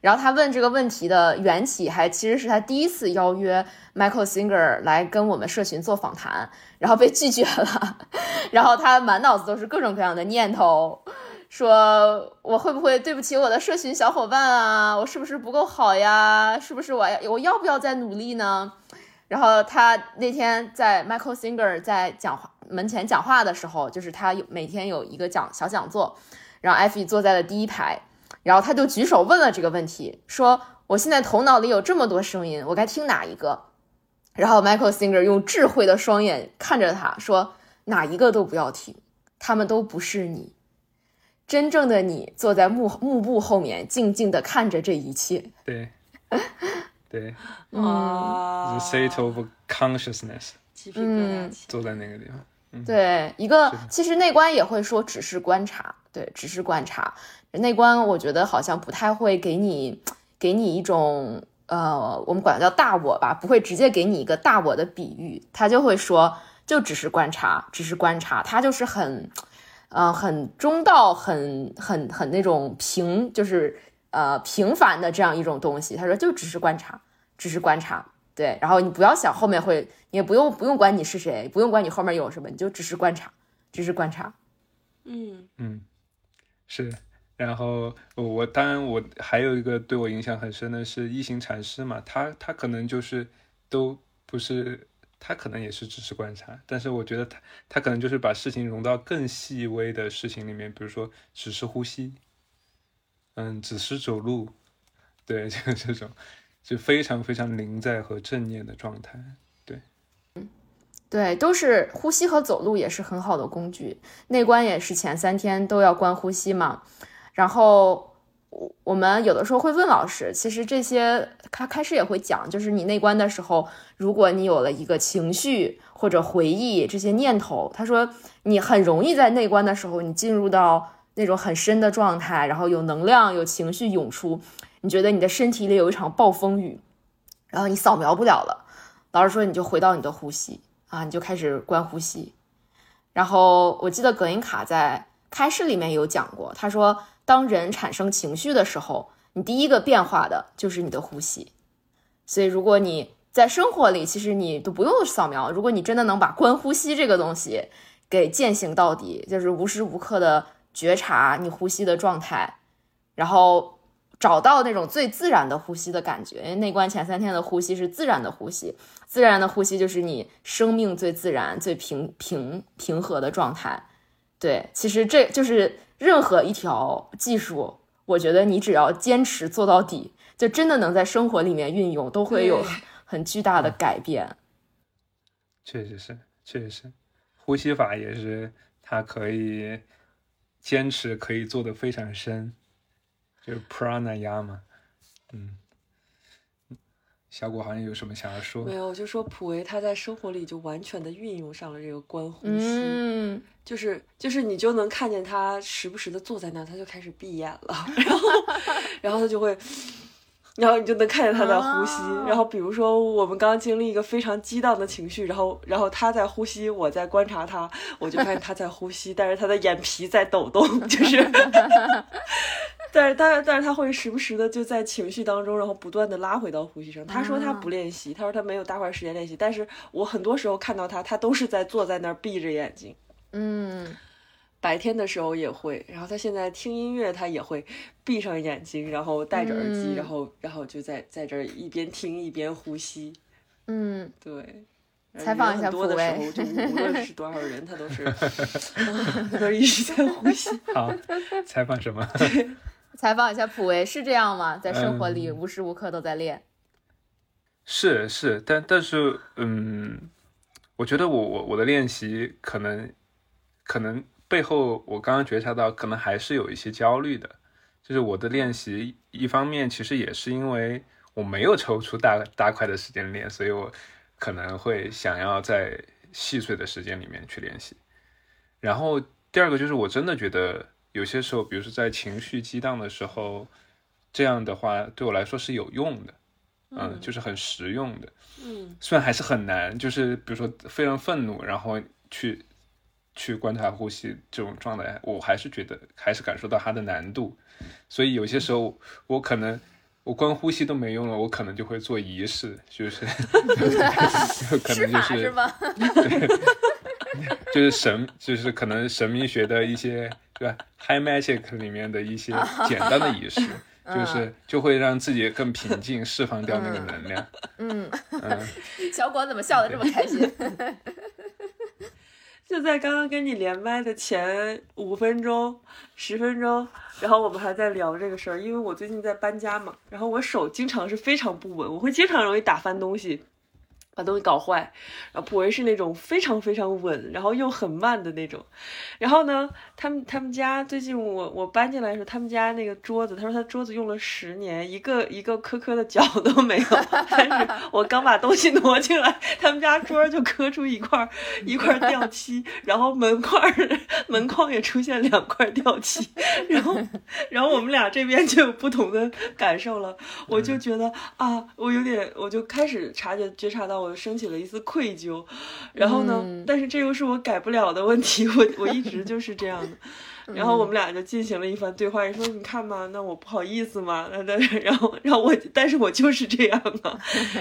然后他问这个问题的缘起，还其实是他第一次邀约 Michael Singer 来跟我们社群做访谈，然后被拒绝了。然后他满脑子都是各种各样的念头，说我会不会对不起我的社群小伙伴啊？我是不是不够好呀？是不是我要我要不要再努力呢？然后他那天在 Michael Singer 在讲话门前讲话的时候，就是他有每天有一个讲小讲座，然后艾菲坐在了第一排。然后他就举手问了这个问题，说：“我现在头脑里有这么多声音，我该听哪一个？”然后 Michael Singer 用智慧的双眼看着他说：“哪一个都不要听，他们都不是你。真正的你坐在幕幕布后面，静静的看着这一切。”对，对，啊 t h e state of consciousness，嗯，坐在那个地方，对，一个其实内观也会说，只是观察，对，只是观察。内观，我觉得好像不太会给你，给你一种，呃，我们管它叫大我吧，不会直接给你一个大我的比喻，他就会说，就只是观察，只是观察，他就是很，呃，很中道，很很很那种平，就是呃平凡的这样一种东西。他说就只是观察，只是观察，对，然后你不要想后面会，你也不用不用管你是谁，不用管你后面有什么，你就只是观察，只是观察。嗯嗯，是。然后我当然我还有一个对我影响很深的是一行禅师嘛，他他可能就是都不是，他可能也是只是观察，但是我觉得他他可能就是把事情融到更细微的事情里面，比如说只是呼吸，嗯，只是走路，对，就是这种就非常非常临在和正念的状态，对，嗯，对，都是呼吸和走路也是很好的工具，内观也是前三天都要观呼吸嘛。然后我我们有的时候会问老师，其实这些他开始也会讲，就是你内观的时候，如果你有了一个情绪或者回忆这些念头，他说你很容易在内观的时候，你进入到那种很深的状态，然后有能量、有情绪涌出，你觉得你的身体里有一场暴风雨，然后你扫描不了了，老师说你就回到你的呼吸啊，你就开始观呼吸。然后我记得葛音卡在开示里面有讲过，他说。当人产生情绪的时候，你第一个变化的就是你的呼吸。所以，如果你在生活里，其实你都不用扫描。如果你真的能把观呼吸这个东西给践行到底，就是无时无刻的觉察你呼吸的状态，然后找到那种最自然的呼吸的感觉。因为内观前三天的呼吸是自然的呼吸，自然的呼吸就是你生命最自然、最平平平和的状态。对，其实这就是任何一条技术，我觉得你只要坚持做到底，就真的能在生活里面运用，都会有很巨大的改变。确实是，确实是，呼吸法也是，它可以坚持，可以做得非常深，就是 pranayama。嗯，小果好像有什么想要说没？有，我就说普维他在生活里就完全的运用上了这个观呼吸，嗯，就是就是你就能看见他时不时的坐在那，他就开始闭眼了，然后然后他就会。然后你就能看见他在呼吸，啊然后比如说我们刚经历一个非常激荡的情绪，然后然后他在呼吸，我在观察他，我就发现他在呼吸，但是他的眼皮在抖动，就是，但是但是但是他会时不时的就在情绪当中，然后不断的拉回到呼吸上。他说他不练习，他说他没有大块时间练习，但是我很多时候看到他，他都是在坐在那儿闭着眼睛。嗯，白天的时候也会，然后他现在听音乐，他也会闭上眼睛，然后戴着耳机，嗯然后然后就在在这儿一边听一边呼吸。嗯，对，采访一下多的普威时候，就无论是多少人，他都是 他都一直在呼吸。好，采访什么？采访一下普维是这样吗？在生活里嗯无时无刻都在练。是是，但但是，嗯，我觉得我我我的练习可能可能背后，我刚刚觉察到，可能还是有一些焦虑的。就是我的练习，一方面其实也是因为我没有抽出大大块的时间练，所以我可能会想要在细碎的时间里面去练习。然后第二个就是，我真的觉得有些时候，比如说在情绪激荡的时候，这样的话对我来说是有用的。嗯，就是很实用的，嗯虽然还是很难，就是比如说非常愤怒，然后去去观察呼吸这种状态，我还是觉得还是感受到它的难度，所以有些时候我可能我光呼吸都没用了，我可能就会做仪式，就是有 可能就是法是吗？就是神，就是可能神秘学的一些对吧，high magic 里面的一些简单的仪式，就是就会让自己更平静，释放掉那个能量。嗯，嗯，小果怎么笑得这么开心？就在刚刚跟你连麦的前五分钟、十分钟，然后我们还在聊这个事儿，因为我最近在搬家嘛，然后我手经常是非常不稳，我会经常容易打翻东西。把东西搞坏，然后普维是那种非常非常稳，然后又很慢的那种。然后呢，他们他们家最近我我搬进来的时候，他们家那个桌子，他说他桌子用了十年，一个一个磕磕的角都没有。但是我刚把东西挪进来，他们家桌儿就磕出一块一块掉漆，然后门框门框也出现两块掉漆，然后然后我们俩这边就有不同的感受了。我就觉得啊，我有点，我就开始察觉觉察到我升起了一丝愧疚，然后呢，嗯但是这又是我改不了的问题，我我一直就是这样的。然后我们俩就进行了一番对话，你说你看嘛，那我不好意思嘛，那那然后然后我，但是我就是这样啊。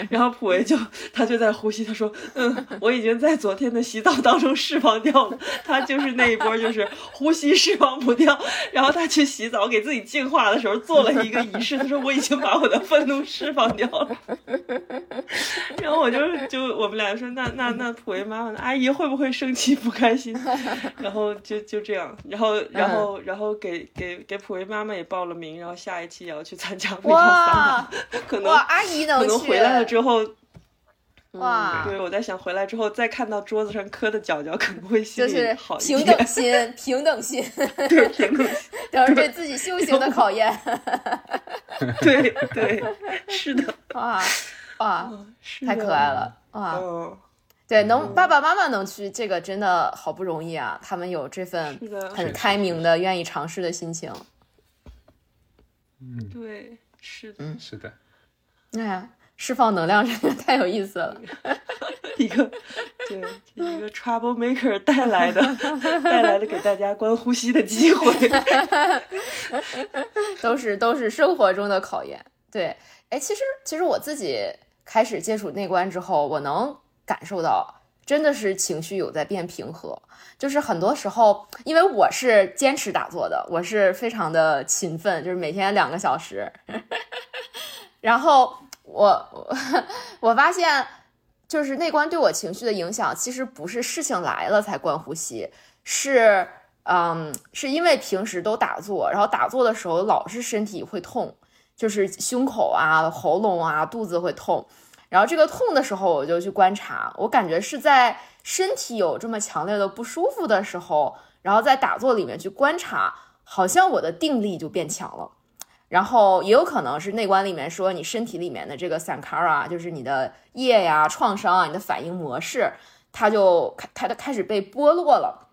然后普维就他就在呼吸，他说，嗯，我已经在昨天的洗澡当中释放掉了，他就是那一波就是呼吸释放不掉，然后他去洗澡给自己净化的时候做了一个仪式，他说我已经把我的愤怒释放掉了。然后我就就我们俩说，那那那普维妈妈呢阿姨会不会生气不开心？然后就就这样，然后然后然后给给给普威妈妈也报了名，然后下一期也要去参加哇，可能哇，阿姨能去？可能回来了之后。哇嗯对，我在想回来之后再看到桌子上磕的角角，可能会心里就是好一平。等心，平等心，对，平等心。都是对自己修行的考验。对对，是的，哇哇，太可爱。了哇！嗯，对，能爸爸妈妈能去，这个真的好不容易啊！他们有这份，很开明的、愿意尝试的心情。嗯，对，是的，嗯是的，哎呀，释放能量真的太有意思了。一个对一个 trouble maker 带来的 带来的给大家观呼吸的机会。都是都是生活中的考验。对，哎，其实其实我自己开始接触内观之后，我能感受到真的是情绪有在变平和。就是很多时候，因为我是坚持打坐的，我是非常的勤奋，就是每天两个小时。然后我我发现，就是内观对我情绪的影响，其实不是事情来了才观呼吸，是嗯，是因为平时都打坐，然后打坐的时候老是身体会痛，就是胸口啊、喉咙啊、肚子会痛。然后这个痛的时候，我就去观察，我感觉是在身体有这么强烈的不舒服的时候，然后在打坐里面去观察，好像我的定力就变强了。然后也有可能是内观里面说你身体里面的这个 sankara，就是你的业呀、创伤啊、你的反应模式，它就开开的开始被剥落了。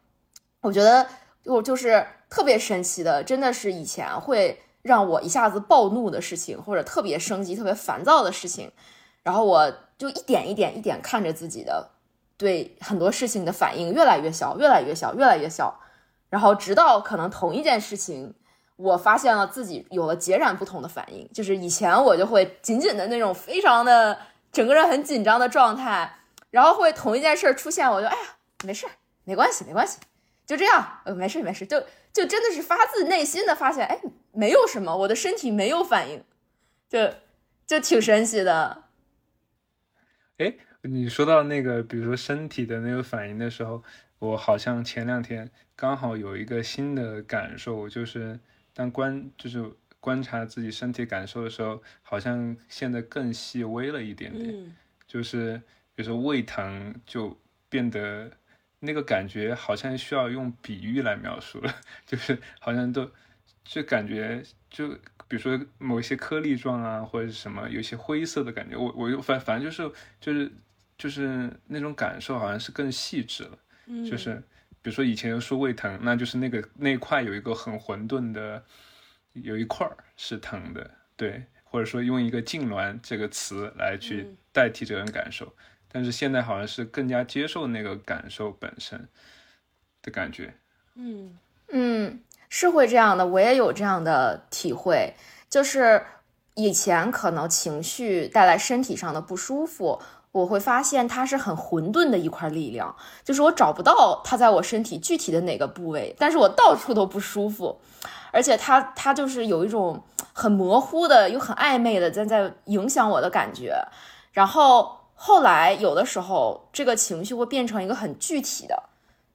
我觉得我就是特别神奇的，真的是以前会让我一下子暴怒的事情，或者特别生气、特别烦躁的事情。然后我就一点一点一点看着自己的对很多事情的反应越来越小，越来越小，越来越小，然后直到可能同一件事情，我发现了自己有了截然不同的反应。就是以前我就会紧紧的那种非常的整个人很紧张的状态，然后会同一件事出现，我就哎呀没事，没关系，没关系，就这样，呃没事没事，就就真的是发自内心的发现，哎没有什么，我的身体没有反应，就就挺神奇的。哎，你说到那个，比如说身体的那个反应的时候，我好像前两天刚好有一个新的感受，就是当观就是观察自己身体感受的时候，好像现在更细微了一点点，就是比如说胃疼就变得那个感觉好像需要用比喻来描述了，就是好像都就感觉就。比如说某一些颗粒状啊，或者是什么，有些灰色的感觉，我我又反反正就是就是就是那种感受，好像是更细致了。嗯，就是比如说以前说胃疼，那就是那个那块有一个很混沌的，有一块是疼的，对，或者说用一个痉挛这个词来去代替这种感受。但是现在好像是更加接受那个感受本身的感觉。嗯嗯。是会这样的，我也有这样的体会，就是以前可能情绪带来身体上的不舒服，我会发现它是很混沌的一块力量，就是我找不到它在我身体具体的哪个部位，但是我到处都不舒服，而且它它就是有一种很模糊的又很暧昧的在在影响我的感觉，然后后来有的时候这个情绪会变成一个很具体的，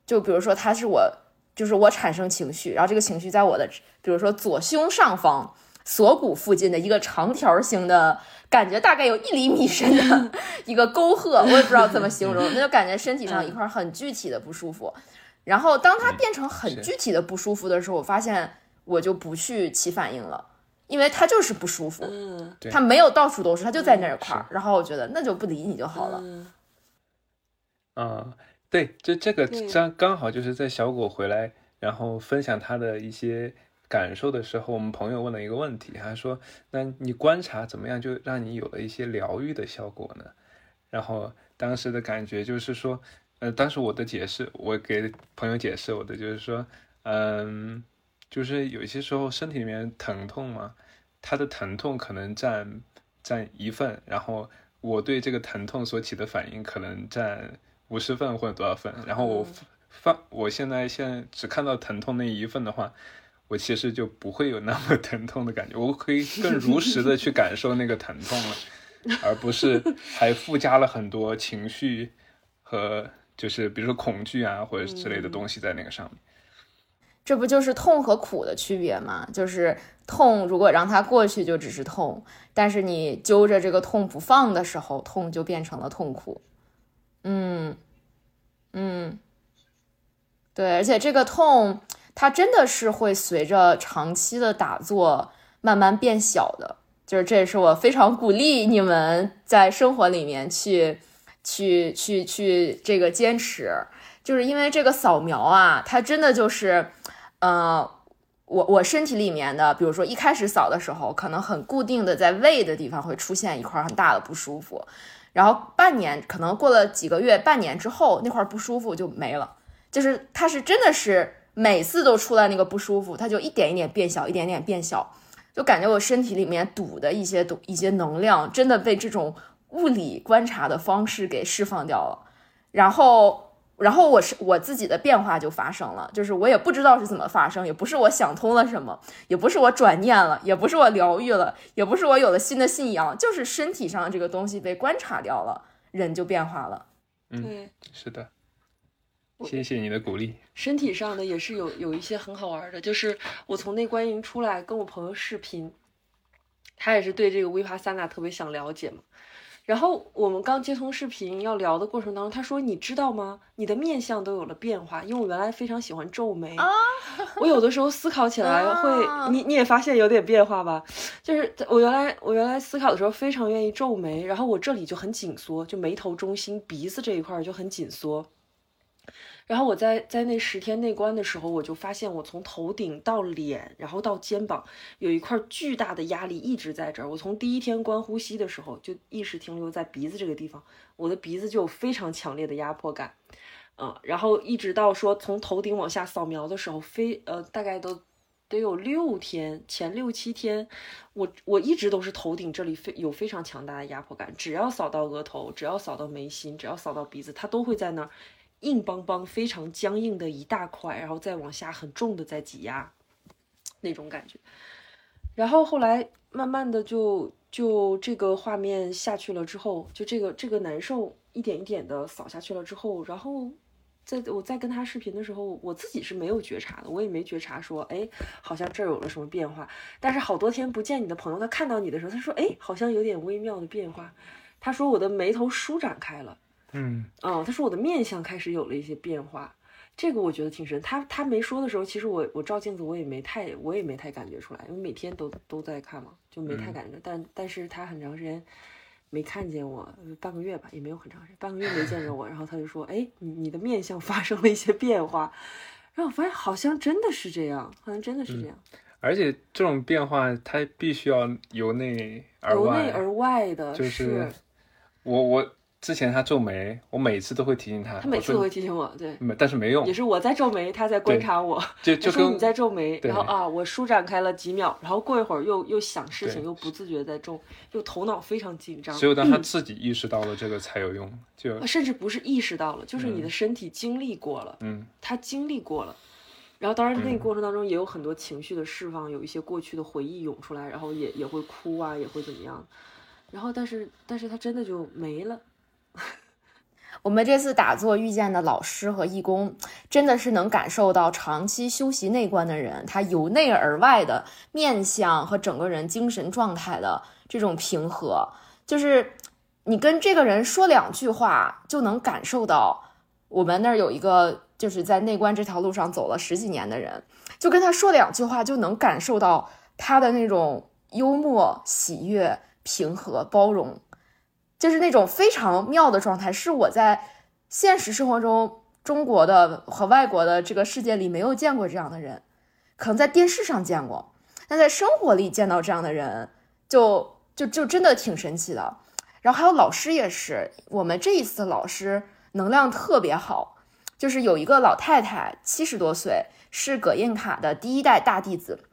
就比如说它是我。就是我产生情绪，然后这个情绪在我的，比如说左胸上方锁骨附近的一个长条形的感觉，大概有一厘米深的 一个沟壑，我也不知道怎么形容，那就感觉身体上一块很具体的不舒服。然后当它变成很具体的不舒服的时候，我发现我就不去起反应了，因为它就是不舒服，嗯，它没有到处都是，它就在那块儿。然后我觉得那就不理你就好了，嗯。对，就这个刚刚好就是在小果回来，然后分享他的一些感受的时候，我们朋友问了一个问题，他说：“那你观察怎么样，就让你有了一些疗愈的效果呢？”然后当时的感觉就是说，呃，当时我的解释，我给朋友解释我的就是说，嗯，就是有些时候身体里面疼痛嘛，它的疼痛可能占占一份，然后我对这个疼痛所起的反应可能占。五十份或者多少份，然后我放，我现在现在只看到疼痛那一份的话，我其实就不会有那么疼痛的感觉，我可以更如实的去感受那个疼痛了，而不是还附加了很多情绪和就是比如说恐惧啊或者之类的东西在那个上面。这不就是痛和苦的区别吗？就是痛如果让它过去就只是痛，但是你揪着这个痛不放的时候，痛就变成了痛苦。嗯，嗯，对，而且这个痛，它真的是会随着长期的打坐慢慢变小的。就是这也是我非常鼓励你们在生活里面去、去、去、去这个坚持，就是因为这个扫描啊，它真的就是，呃，我我身体里面的，比如说一开始扫的时候，可能很固定的在胃的地方会出现一块很大的不舒服。然后半年，可能过了几个月，半年之后那块不舒服就没了。就是它是真的是每次都出来那个不舒服，它就一点一点变小，一点点变小，就感觉我身体里面堵的一些堵一些能量，真的被这种物理观察的方式给释放掉了。然后，然后我是我自己的变化就发生了，就是我也不知道是怎么发生，也不是我想通了什么，也不是我转念了，也不是我疗愈了，也不是我有了新的信仰，就是身体上这个东西被观察掉了，人就变化了。嗯，是的，谢谢你的鼓励。身体上的也是有有一些很好玩的，就是我从内观营出来，跟我朋友视频，他也是对这个维帕萨那特别想了解嘛。然后我们刚接通视频要聊的过程当中，他说：“你知道吗？你的面相都有了变化。因为我原来非常喜欢皱眉，我有的时候思考起来会，啊你你也发现有点变化吧？就是我原来我原来思考的时候非常愿意皱眉，然后我这里就很紧缩，就眉头中心鼻子这一块儿就很紧缩。然后我在在那十天内观的时候，我就发现我从头顶到脸，然后到肩膀，有一块巨大的压力一直在这儿。我从第一天观呼吸的时候，就意识停留在鼻子这个地方，我的鼻子就有非常强烈的压迫感，嗯，然后一直到说从头顶往下扫描的时候，非呃大概都得有六天，前六七天，我我一直都是头顶这里非有非常强大的压迫感，只要扫到额头，只要扫到眉心，只要扫到鼻子，它都会在那儿。硬邦邦、非常僵硬的一大块，然后再往下很重的在挤压，那种感觉。然后后来慢慢的就就这个画面下去了之后，就这个这个难受一点一点的扫下去了之后，然后在我在跟他视频的时候，我自己是没有觉察的，我也没觉察说，哎，好像这儿有了什么变化。但是好多天不见你的朋友，他看到你的时候，他说，哎，好像有点微妙的变化。他说我的眉头舒展开了。嗯嗯，他说我的面相开始有了一些变化，这个我觉得挺深。他他没说的时候，其实我我照镜子我也没太我也没太感觉出来，因为每天都都在看嘛，就没太感觉。但但是他很长时间没看见我，半个月吧，也没有很长时间，半个月没见着我，然后他就说，哎，你你的面相发生了一些变化，然后我发现好像真的是这样，好像真的是这样，而且这种变化它必须要由内而外，由内而外的，就是我我之前他皱眉，我每次都会提醒他，他每次都会提醒我，对。没，但是没用也，是我在皱眉，他在观察我。就就 跟你在皱眉，然后啊，我舒展开了几秒，然后过一会儿又又想事情，又不自觉在皱，又头脑非常紧张，只有当他自己意识到了这个才有用，就呃甚至不是意识到了，就是你的身体经历过了，嗯他经历过了。然后当然那个过程当中也有很多情绪的释放，有一些过去的回忆涌出来，然后也也会哭啊，也会怎么样。然后但是但是他真的就没了。我们这次打坐遇见的老师和义工，真的是能感受到长期修习内观的人，他由内而外的面相和整个人精神状态的这种平和，就是你跟这个人说两句话，就能感受到。我们那儿有一个就是在内观这条路上走了十几年的人，就跟他说两句话，就能感受到他的那种幽默、喜悦、平和、包容。就是那种非常妙的状态，是我在现实生活中中国的和外国的这个世界里没有见过这样的人，可能在电视上见过，但在生活里见到这样的人，就就就真的挺神奇的。然后还有老师也是，我们这一次的老师能量特别好，就是有一个老太太，七十多岁，是葛印卡的第一代大弟子，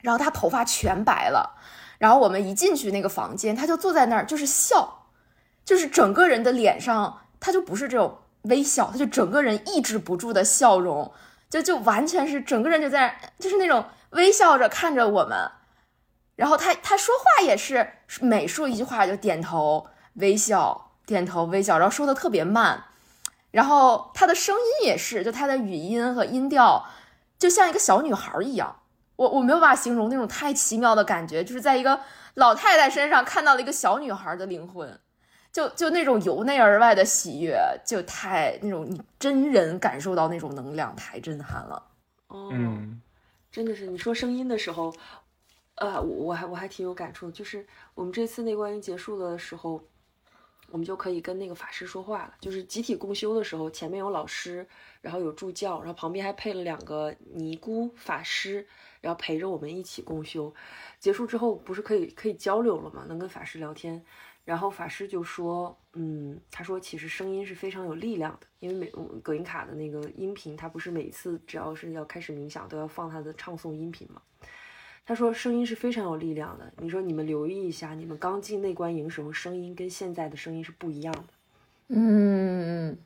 然后她头发全白了，然后我们一进去那个房间，她就坐在那儿，就是笑。就是整个人的脸上，他就不是这种微笑，他就整个人抑制不住的笑容，就就完全是整个人就在，就是那种微笑着看着我们，然后他他说话也是每说一句话就点头微笑，点头微笑，然后说的特别慢，然后他的声音也是，就他的语音和音调就像一个小女孩一样，我我没有办法形容那种太奇妙的感觉，就是在一个老太太身上看到了一个小女孩的灵魂。就就那种由内而外的喜悦，就太那种你真人感受到那种能量，太震撼了。哦，嗯真的是你说声音的时候，呃，我我还我还挺有感触，就是我们这次内观营结束的时候，我们就可以跟那个法师说话了。就是集体共修的时候，前面有老师，然后有助教，然后旁边还配了两个尼姑法师，然后陪着我们一起共修。结束之后不是可以可以交流了吗？能跟法师聊天。然后法师就说，嗯，他说其实声音是非常有力量的，因为每葛音卡的那个音频，他不是每次只要是要开始冥想都要放他的唱诵音频嘛。他说声音是非常有力量的。你说你们留意一下，你们刚进内观营时候声音跟现在的声音是不一样的。嗯，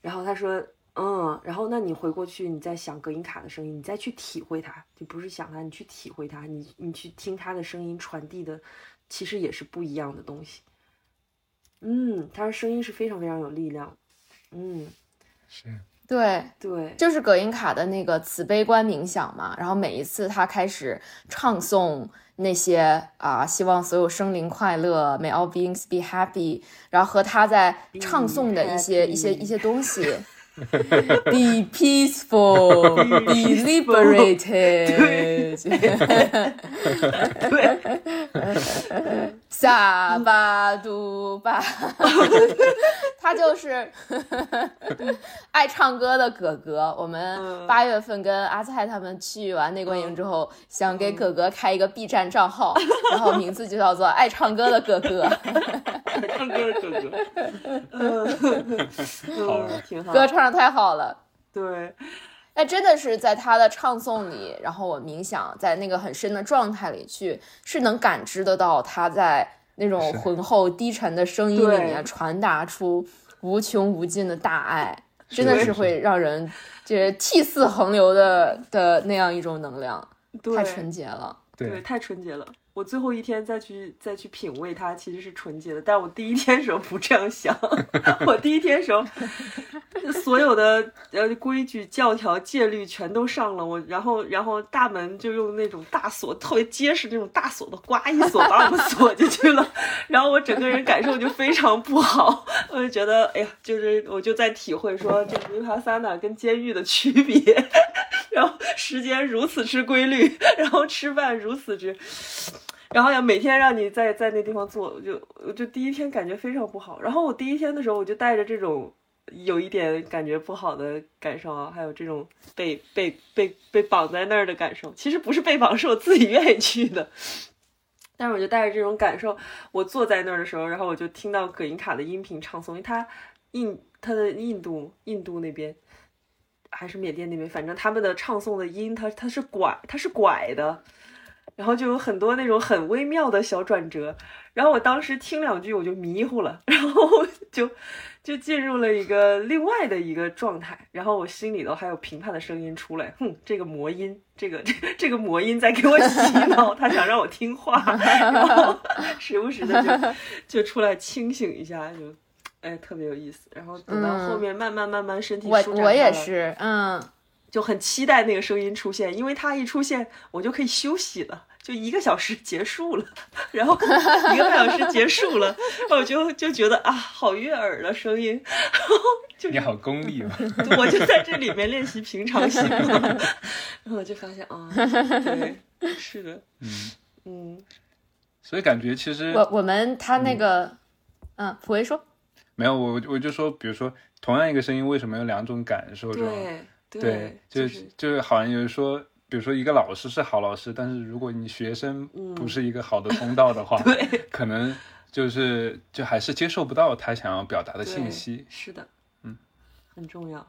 然后他说，嗯，然后那你回过去，你再想葛音卡的声音，你再去体会它，就不是想它，你去体会它，你你去听它的声音传递的，其实也是不一样的东西。嗯，他的声音是非常非常有力量。嗯，是对，对，就是葛音卡的那个慈悲观冥想嘛。然后每一次他开始唱诵那些啊，希望所有生灵快乐，May all beings be happy。然后和他在唱诵的一些一些一些东西，Be peaceful, be liberated。对，萨巴杜巴，他就是 爱唱歌的哥哥。我们嗯。八月份跟阿菜他们去完内观营之后，想给哥哥开一个 B 站账号，然后名字就叫做“爱唱歌的哥哥。唱歌的哥哥，嗯，挺”，好。歌唱的太好了。对，那真的是在他的唱诵里，然后我冥想，在那个很深的状态里去，是能感知得到他在那种浑厚低沉的声音里面传达出无穷无尽的大爱，真的是会让人就是涕泗横流的的那样一种能量，太纯洁了。对，太纯洁了。我最后一天再去再去品味它，其实是纯洁的。但我第一天时候不这样想，我第一天时候所有的呃规矩、教条、戒律全都上了我，然后然后大门就用那种大锁，特别结实那种大锁的，呱一锁把我们锁进去了。然后我整个人感受就非常不好，我就觉得哎呀，就是我就在体会说这尼帕萨纳跟监狱的区别。然后时间如此之规律，然后吃饭如此之，然后要每天让你在在那地方做，我就我就第一天感觉非常不好。然后我第一天的时候，我就带着这种有一点感觉不好的感受啊，还有这种被被被被绑在那儿的感受。其实不是被绑，是我自己愿意去的。但是我就带着这种感受，我坐在那儿的时候，然后我就听到葛音卡的音频唱诵，因为他印他的印度印度那边还是缅甸那边，反正他们的唱诵的音，它它是拐，它是拐的，然后就有很多那种很微妙的小转折。然后我当时听两句我就迷糊了，然后就就进入了一个另外的一个状态，然后我心里头还有评判的声音出来，哼，这个魔音，这个这这个魔音在给我洗脑，他想让我听话，然后时不时的就就出来清醒一下，就哎特别有意思。然后等到后嗯面慢慢慢慢身体我舒展我也是，嗯，就很期待那个声音出现，因为它一出现，我就可以休息了，就一个小时结束了，然后 一个半小时结束了，我就就觉得啊，好悦耳的声音，就你好功利哦。我就在这里面练习平常心了，然后我就发现啊，对，是的，嗯，嗯，所以感觉其实我我们他那个，嗯，普威说，没有我我就说，比如说同样一个声音，为什么有两种感受？这种对对，就就是就是好像有人说，比如说一个老师是好老师，但是如果你学生不是一个好的通道的话，嗯对可能就是就还是接受不到他想要表达的信息。是的，嗯，很重要，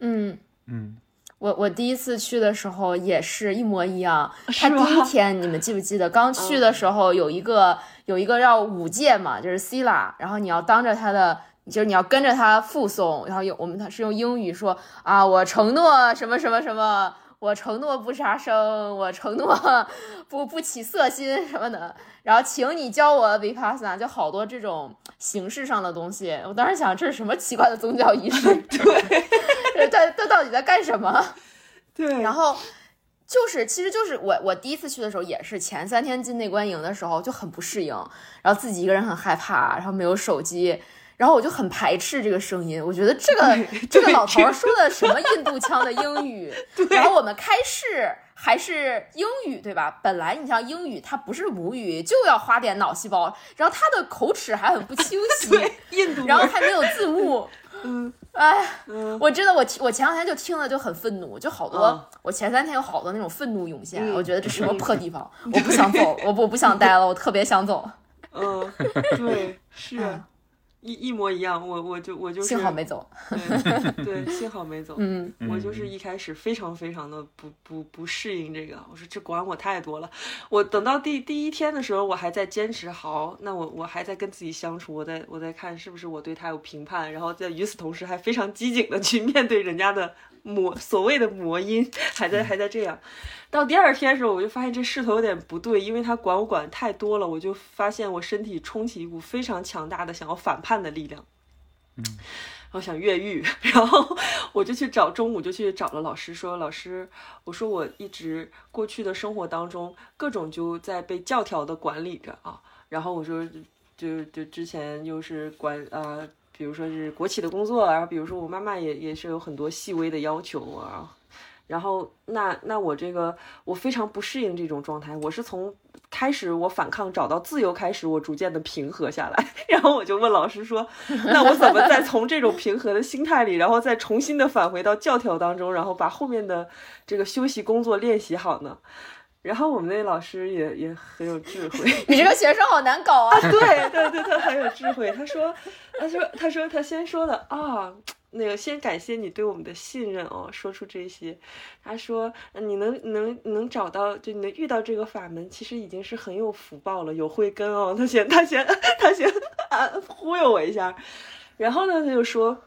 嗯。嗯，我我第一次去的时候也是一模一样。他第一天你们记不记得？刚去的时候有一个有一个要五戒嘛，就是 Sila，然后你要当着他的，就是你要跟着他附诵，然后有我们他是用英语说啊，我承诺什么什么什么。我承诺不杀生，我承诺 不不起色心什么的。然后，请你教我 vipassana，就好多这种形式上的东西。我当时想，这是什么奇怪的宗教仪式？对 这这这到底在干什么？对，然后就是，其实就是我我第一次去的时候也是前三天进内观营的时候就很不适应，然后自己一个人很害怕，然后没有手机，然后我就很排斥这个声音，我觉得这个这个老头儿说的什么印度腔的英语，然后我们开市还是英语对吧？本来你像英语它不是母语，就要花点脑细胞，然后他的口齿还很不清晰，印度然后，还没有字幕，嗯哎。嗯，我真的，我听我前两天就听了就很愤怒，就好多、嗯我前三天有好多那种愤怒涌现，嗯我觉得这什么破地方，我不想走，我不我不想待了，我特别想走。嗯，对，是嗯一一模一样，我我就我就是幸好没走。对对，幸好没走。嗯，我就是一开始非常非常的不不不适应这个，我说这管我太多了。我等到第第一天的时候，我还在坚持，好，那我我还在跟自己相处，我在我在看是不是我对他有评判，然后在与此同时还非常机警的去面对人家的魔所谓的魔音，还在还在这样。到第二天的时候，我就发现这势头有点不对，因为他管我管太多了，我就发现我身体冲起一股非常强大的想要反叛的力量。嗯，我想越狱，然后我就去找，中午就去找了老师，说老师，我说我一直过去的生活当中，各种就在被教条的管理着啊，然后我说就就之前又是管啊，比如说是国企的工作，然后比如说我妈妈也也是有很多细微的要求啊。然后，那那我这个我非常不适应这种状态。我是从开始我反抗找到自由开始，我逐渐的平和下来。然后我就问老师说：“那我怎么再从这种平和的心态里，然后再重新的返回到教条当中，然后把后面的这个休息工作练习好呢？”然后我们那老师也也很有智慧。你这个学生好难搞啊！对对对，他很有智慧。他说，他说，他说，他先说的啊。那个，先感谢你对我们的信任哦，说出这些。他说，你能能能找到，就你能遇到这个法门，其实已经是很有福报了，有慧根哦。他先他先他先啊忽悠我一下，然后呢，他就说，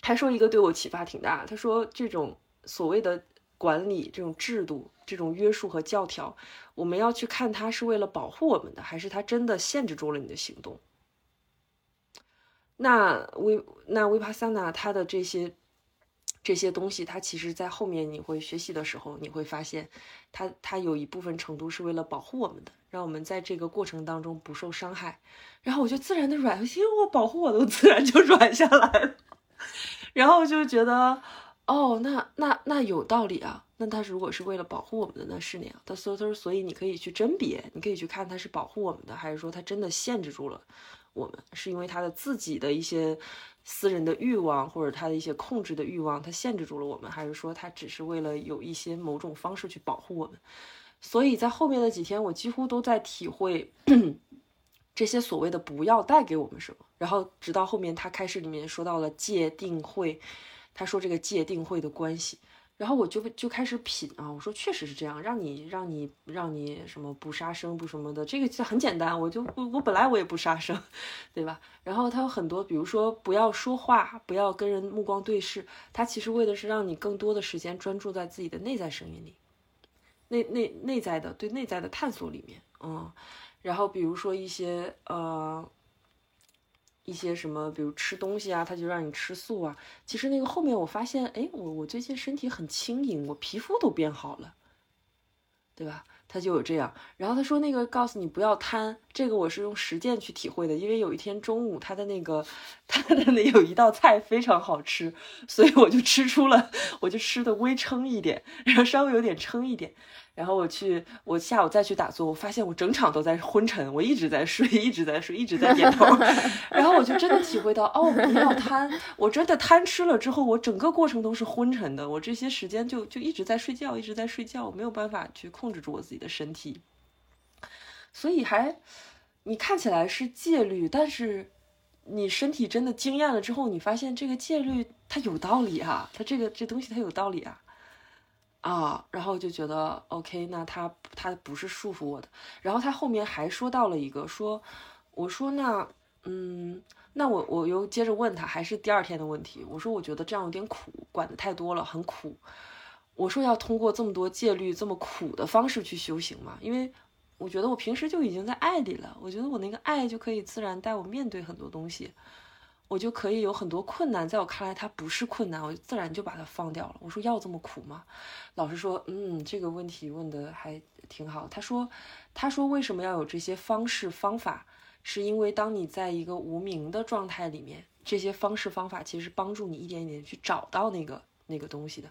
还说一个对我启发挺大。他说，这种所谓的管理、这种制度、这种约束和教条，我们要去看它是为了保护我们的，还是它真的限制住了你的行动？那维那维帕萨纳它的这些这些东西，它其实，在后面你会学习的时候，你会发现，它它有一部分程度是为了保护我们的，让我们在这个过程当中不受伤害。然后我就自然的软，因为我保护我都自然就软下来了。然后就觉得，哦，那那那有道理啊。那它如果是为了保护我们的，那是那样。他说他说，所以你可以去甄别，你可以去看它是保护我们的，还是说它真的限制住了。我们是因为他的自己的一些私人的欲望，或者他的一些控制的欲望，他限制住了我们，还是说他只是为了有一些某种方式去保护我们？所以在后面的几天，我几乎都在体会 这些所谓的不要带给我们什么。然后直到后面他开始里面说到了界定会，他说这个界定会的关系。然后我就就开始品啊，我说确实是这样，让你让你让你什么不杀生不什么的，这个就很简单，我就我我本来我也不杀生，对吧？然后他有很多，比如说不要说话，不要跟人目光对视，他其实为的是让你更多的时间专注在自己的内在声音里，内内内在的对内在的探索里面，嗯，然后比如说一些呃。一些什么，比如吃东西啊，他就让你吃素啊。其实那个后面我发现，哎，我我最近身体很轻盈，我皮肤都变好了，对吧？他就有这样。然后他说那个告诉你不要贪，这个我是用实践去体会的。因为有一天中午他的那个他的那有一道菜非常好吃，所以我就吃出了，我就吃的微撑一点，然后稍微有点撑一点。然后我去，我下午再去打坐，我发现我整场都在昏沉，我一直在睡，一直在睡，一直在点头。然后我就真的体会到，哦，不要贪，我真的贪吃了之后，我整个过程都是昏沉的，我这些时间就就一直在睡觉，一直在睡觉，我没有办法去控制住我自己的身体。所以还，你看起来是戒律，但是你身体真的经验了之后，你发现这个戒律它有道理啊，它这个这东西它有道理啊。啊，然后就觉得 OK，那他他不是束缚我的。然后他后面还说到了一个，说我说那嗯，那我我又接着问他，还是第二天的问题。我说我觉得这样有点苦，管的太多了，很苦。我说要通过这么多戒律这么苦的方式去修行嘛？因为我觉得我平时就已经在爱里了，我觉得我那个爱就可以自然带我面对很多东西。我就可以有很多困难，在我看来它不是困难，我自然就把它放掉了。我说要这么苦吗？老师说，嗯，这个问题问的还挺好。他说，他说为什么要有这些方式方法？是因为当你在一个无名的状态里面，这些方式方法其实帮助你一点一点去找到那个那个东西的。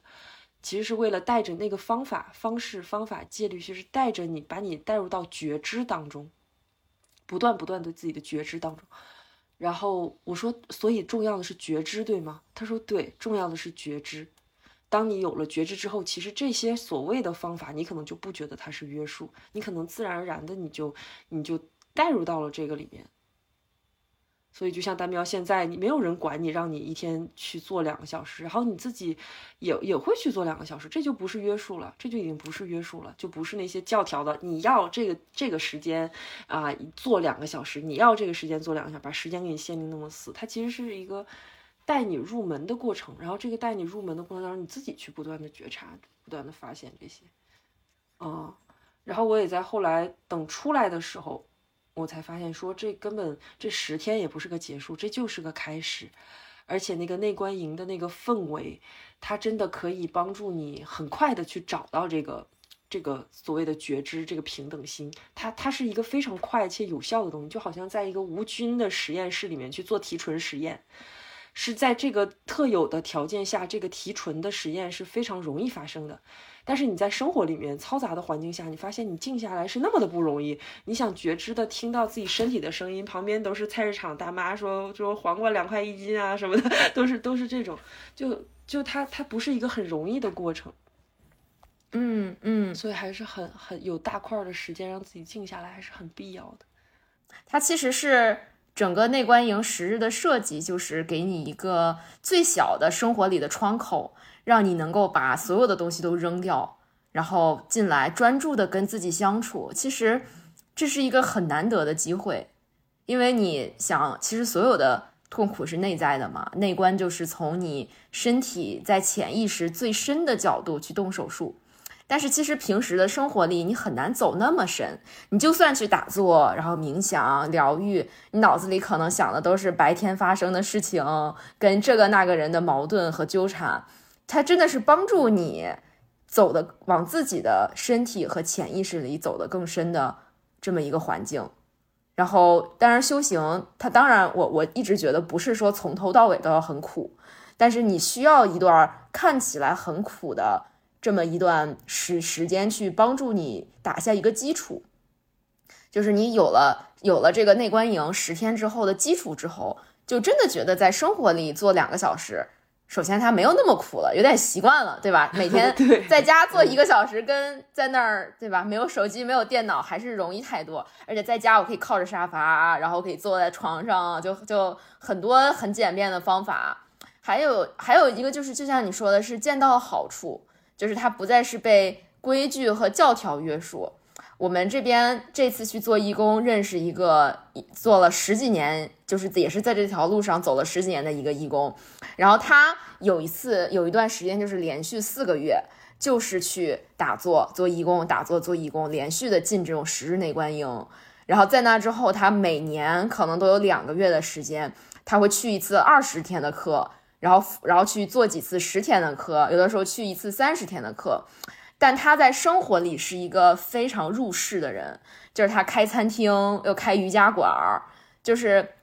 其实是为了带着那个方法、方式、方法戒律，就是带着你，把你带入到觉知当中，不断不断对自己的觉知当中。然后我说，所以重要的是觉知，对吗？他说，对，重要的是觉知。当你有了觉知之后，其实这些所谓的方法，你可能就不觉得它是约束，你可能自然而然的你就你就带入到了这个里面。所以就像丹喵现在，你没有人管你，让你一天去做两个小时，然后你自己也也会去做两个小时，这就不是约束了，这就已经不是约束了，就不是那些教条的，你要这个这个时间啊做两个小时，你要这个时间做两个小时，把时间给你限定那么死，它其实是一个带你入门的过程，然后这个带你入门的过程当中，你自己去不断的觉察，不断的发现这些，啊，然后我也在后来等出来的时候。我才发现，说这根本这十天也不是个结束，这就是个开始，而且那个内观营的那个氛围，它真的可以帮助你很快的去找到这个这个所谓的觉知，这个平等心，它它是一个非常快且有效的东西，就好像在一个无菌的实验室里面去做提纯实验。是在这个特有的条件下，这个提纯的实验是非常容易发生的。但是你在生活里面嘈杂的环境下，你发现你静下来是那么的不容易。你想觉知的听到自己身体的声音，旁边都是菜市场大妈说说黄瓜两块一斤啊什么的，都是都是这种，就就它它不是一个很容易的过程。嗯嗯，所以还是很很有大块的时间让自己静下来，还是很必要的。它其实是。整个内观营十日的设计，就是给你一个最小的生活里的窗口，让你能够把所有的东西都扔掉，然后进来专注的跟自己相处。其实这是一个很难得的机会，因为你想，其实所有的痛苦是内在的嘛。内观就是从你身体在潜意识最深的角度去动手术。但是其实平时的生活里，你很难走那么深。你就算去打坐，然后冥想、疗愈，你脑子里可能想的都是白天发生的事情，跟这个那个人的矛盾和纠缠。它真的是帮助你走的往自己的身体和潜意识里走的更深的这么一个环境。然后，当然修行，它当然我我一直觉得不是说从头到尾都要很苦，但是你需要一段看起来很苦的。这么一段时时间去帮助你打下一个基础，就是你有了有了这个内观营十天之后的基础之后，就真的觉得在生活里做两个小时，首先它没有那么苦了，有点习惯了，对吧？每天 在家做一个小时，跟在那儿，对吧？没有手机，没有电脑，还是容易太多。而且在家我可以靠着沙发，然后可以坐在床上，就就很多很简便的方法。还有还有一个就是，就像你说的是见到好处。就是他不再是被规矩和教条约束。我们这边这次去做义工，认识一个做了十几年，就是也是在这条路上走了十几年的一个义工。然后他有一次有一段时间，就是连续四个月，就是去打坐做义工，打坐做义工，连续的进这种十日内观营。然后在那之后，他每年可能都有两个月的时间，他会去一次二十天的课。然后，然后去做几次十天的课，有的时候去一次三十天的课，但他在生活里是一个非常入世的人，就是他开餐厅又开瑜伽馆儿，就是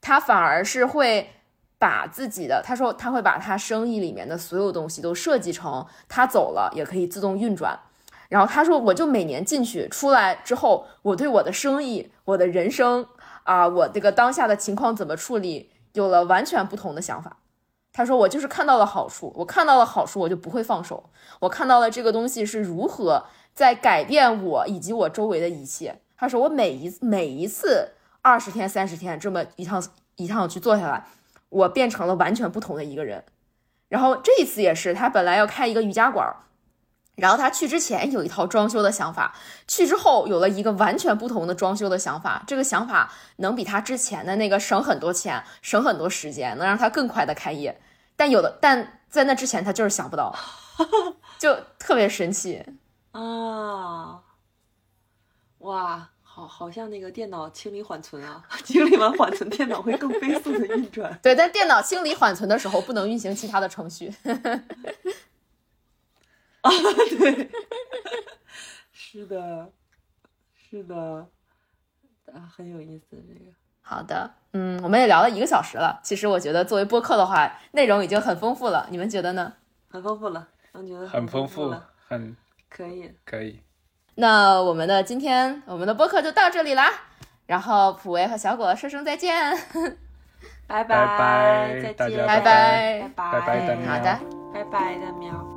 他反而是会把自己的，他说他会把他生意里面的所有东西都设计成他走了也可以自动运转，然后他说我就每年进去出来之后，我对我的生意、我的人生啊，我这个当下的情况怎么处理，有了完全不同的想法。他说：“我就是看到了好处，我看到了好处，我就不会放手。我看到了这个东西是如何在改变我以及我周围的一切。”他说：“我每一每一次二十天、三十天这么一趟一趟去做下来，我变成了完全不同的一个人。然后这一次也是，他本来要开一个瑜伽馆，然后他去之前有一套装修的想法，去之后有了一个完全不同的装修的想法。这个想法能比他之前的那个省很多钱、省很多时间，能让他更快的开业。”但有的，但在那之前他就是想不到，就特别神奇啊！哇，好，好像那个电脑清理缓存啊，清理完缓存，电脑会更飞速的运转。对，但电脑清理缓存的时候不能运行其他的程序。啊，对，是的，是的，啊，很有意思这个。好的，嗯，我们也聊了一个小时了。其实我觉得作为播客的话，内容已经很丰富了。你们觉得呢？很丰富了，我觉得很丰富了，很可以，可以。那我们的今天我们的播客就到这里啦。然后普维和小果说声再见，拜拜，再见，拜拜，拜拜，拜拜，好的，拜拜，大喵。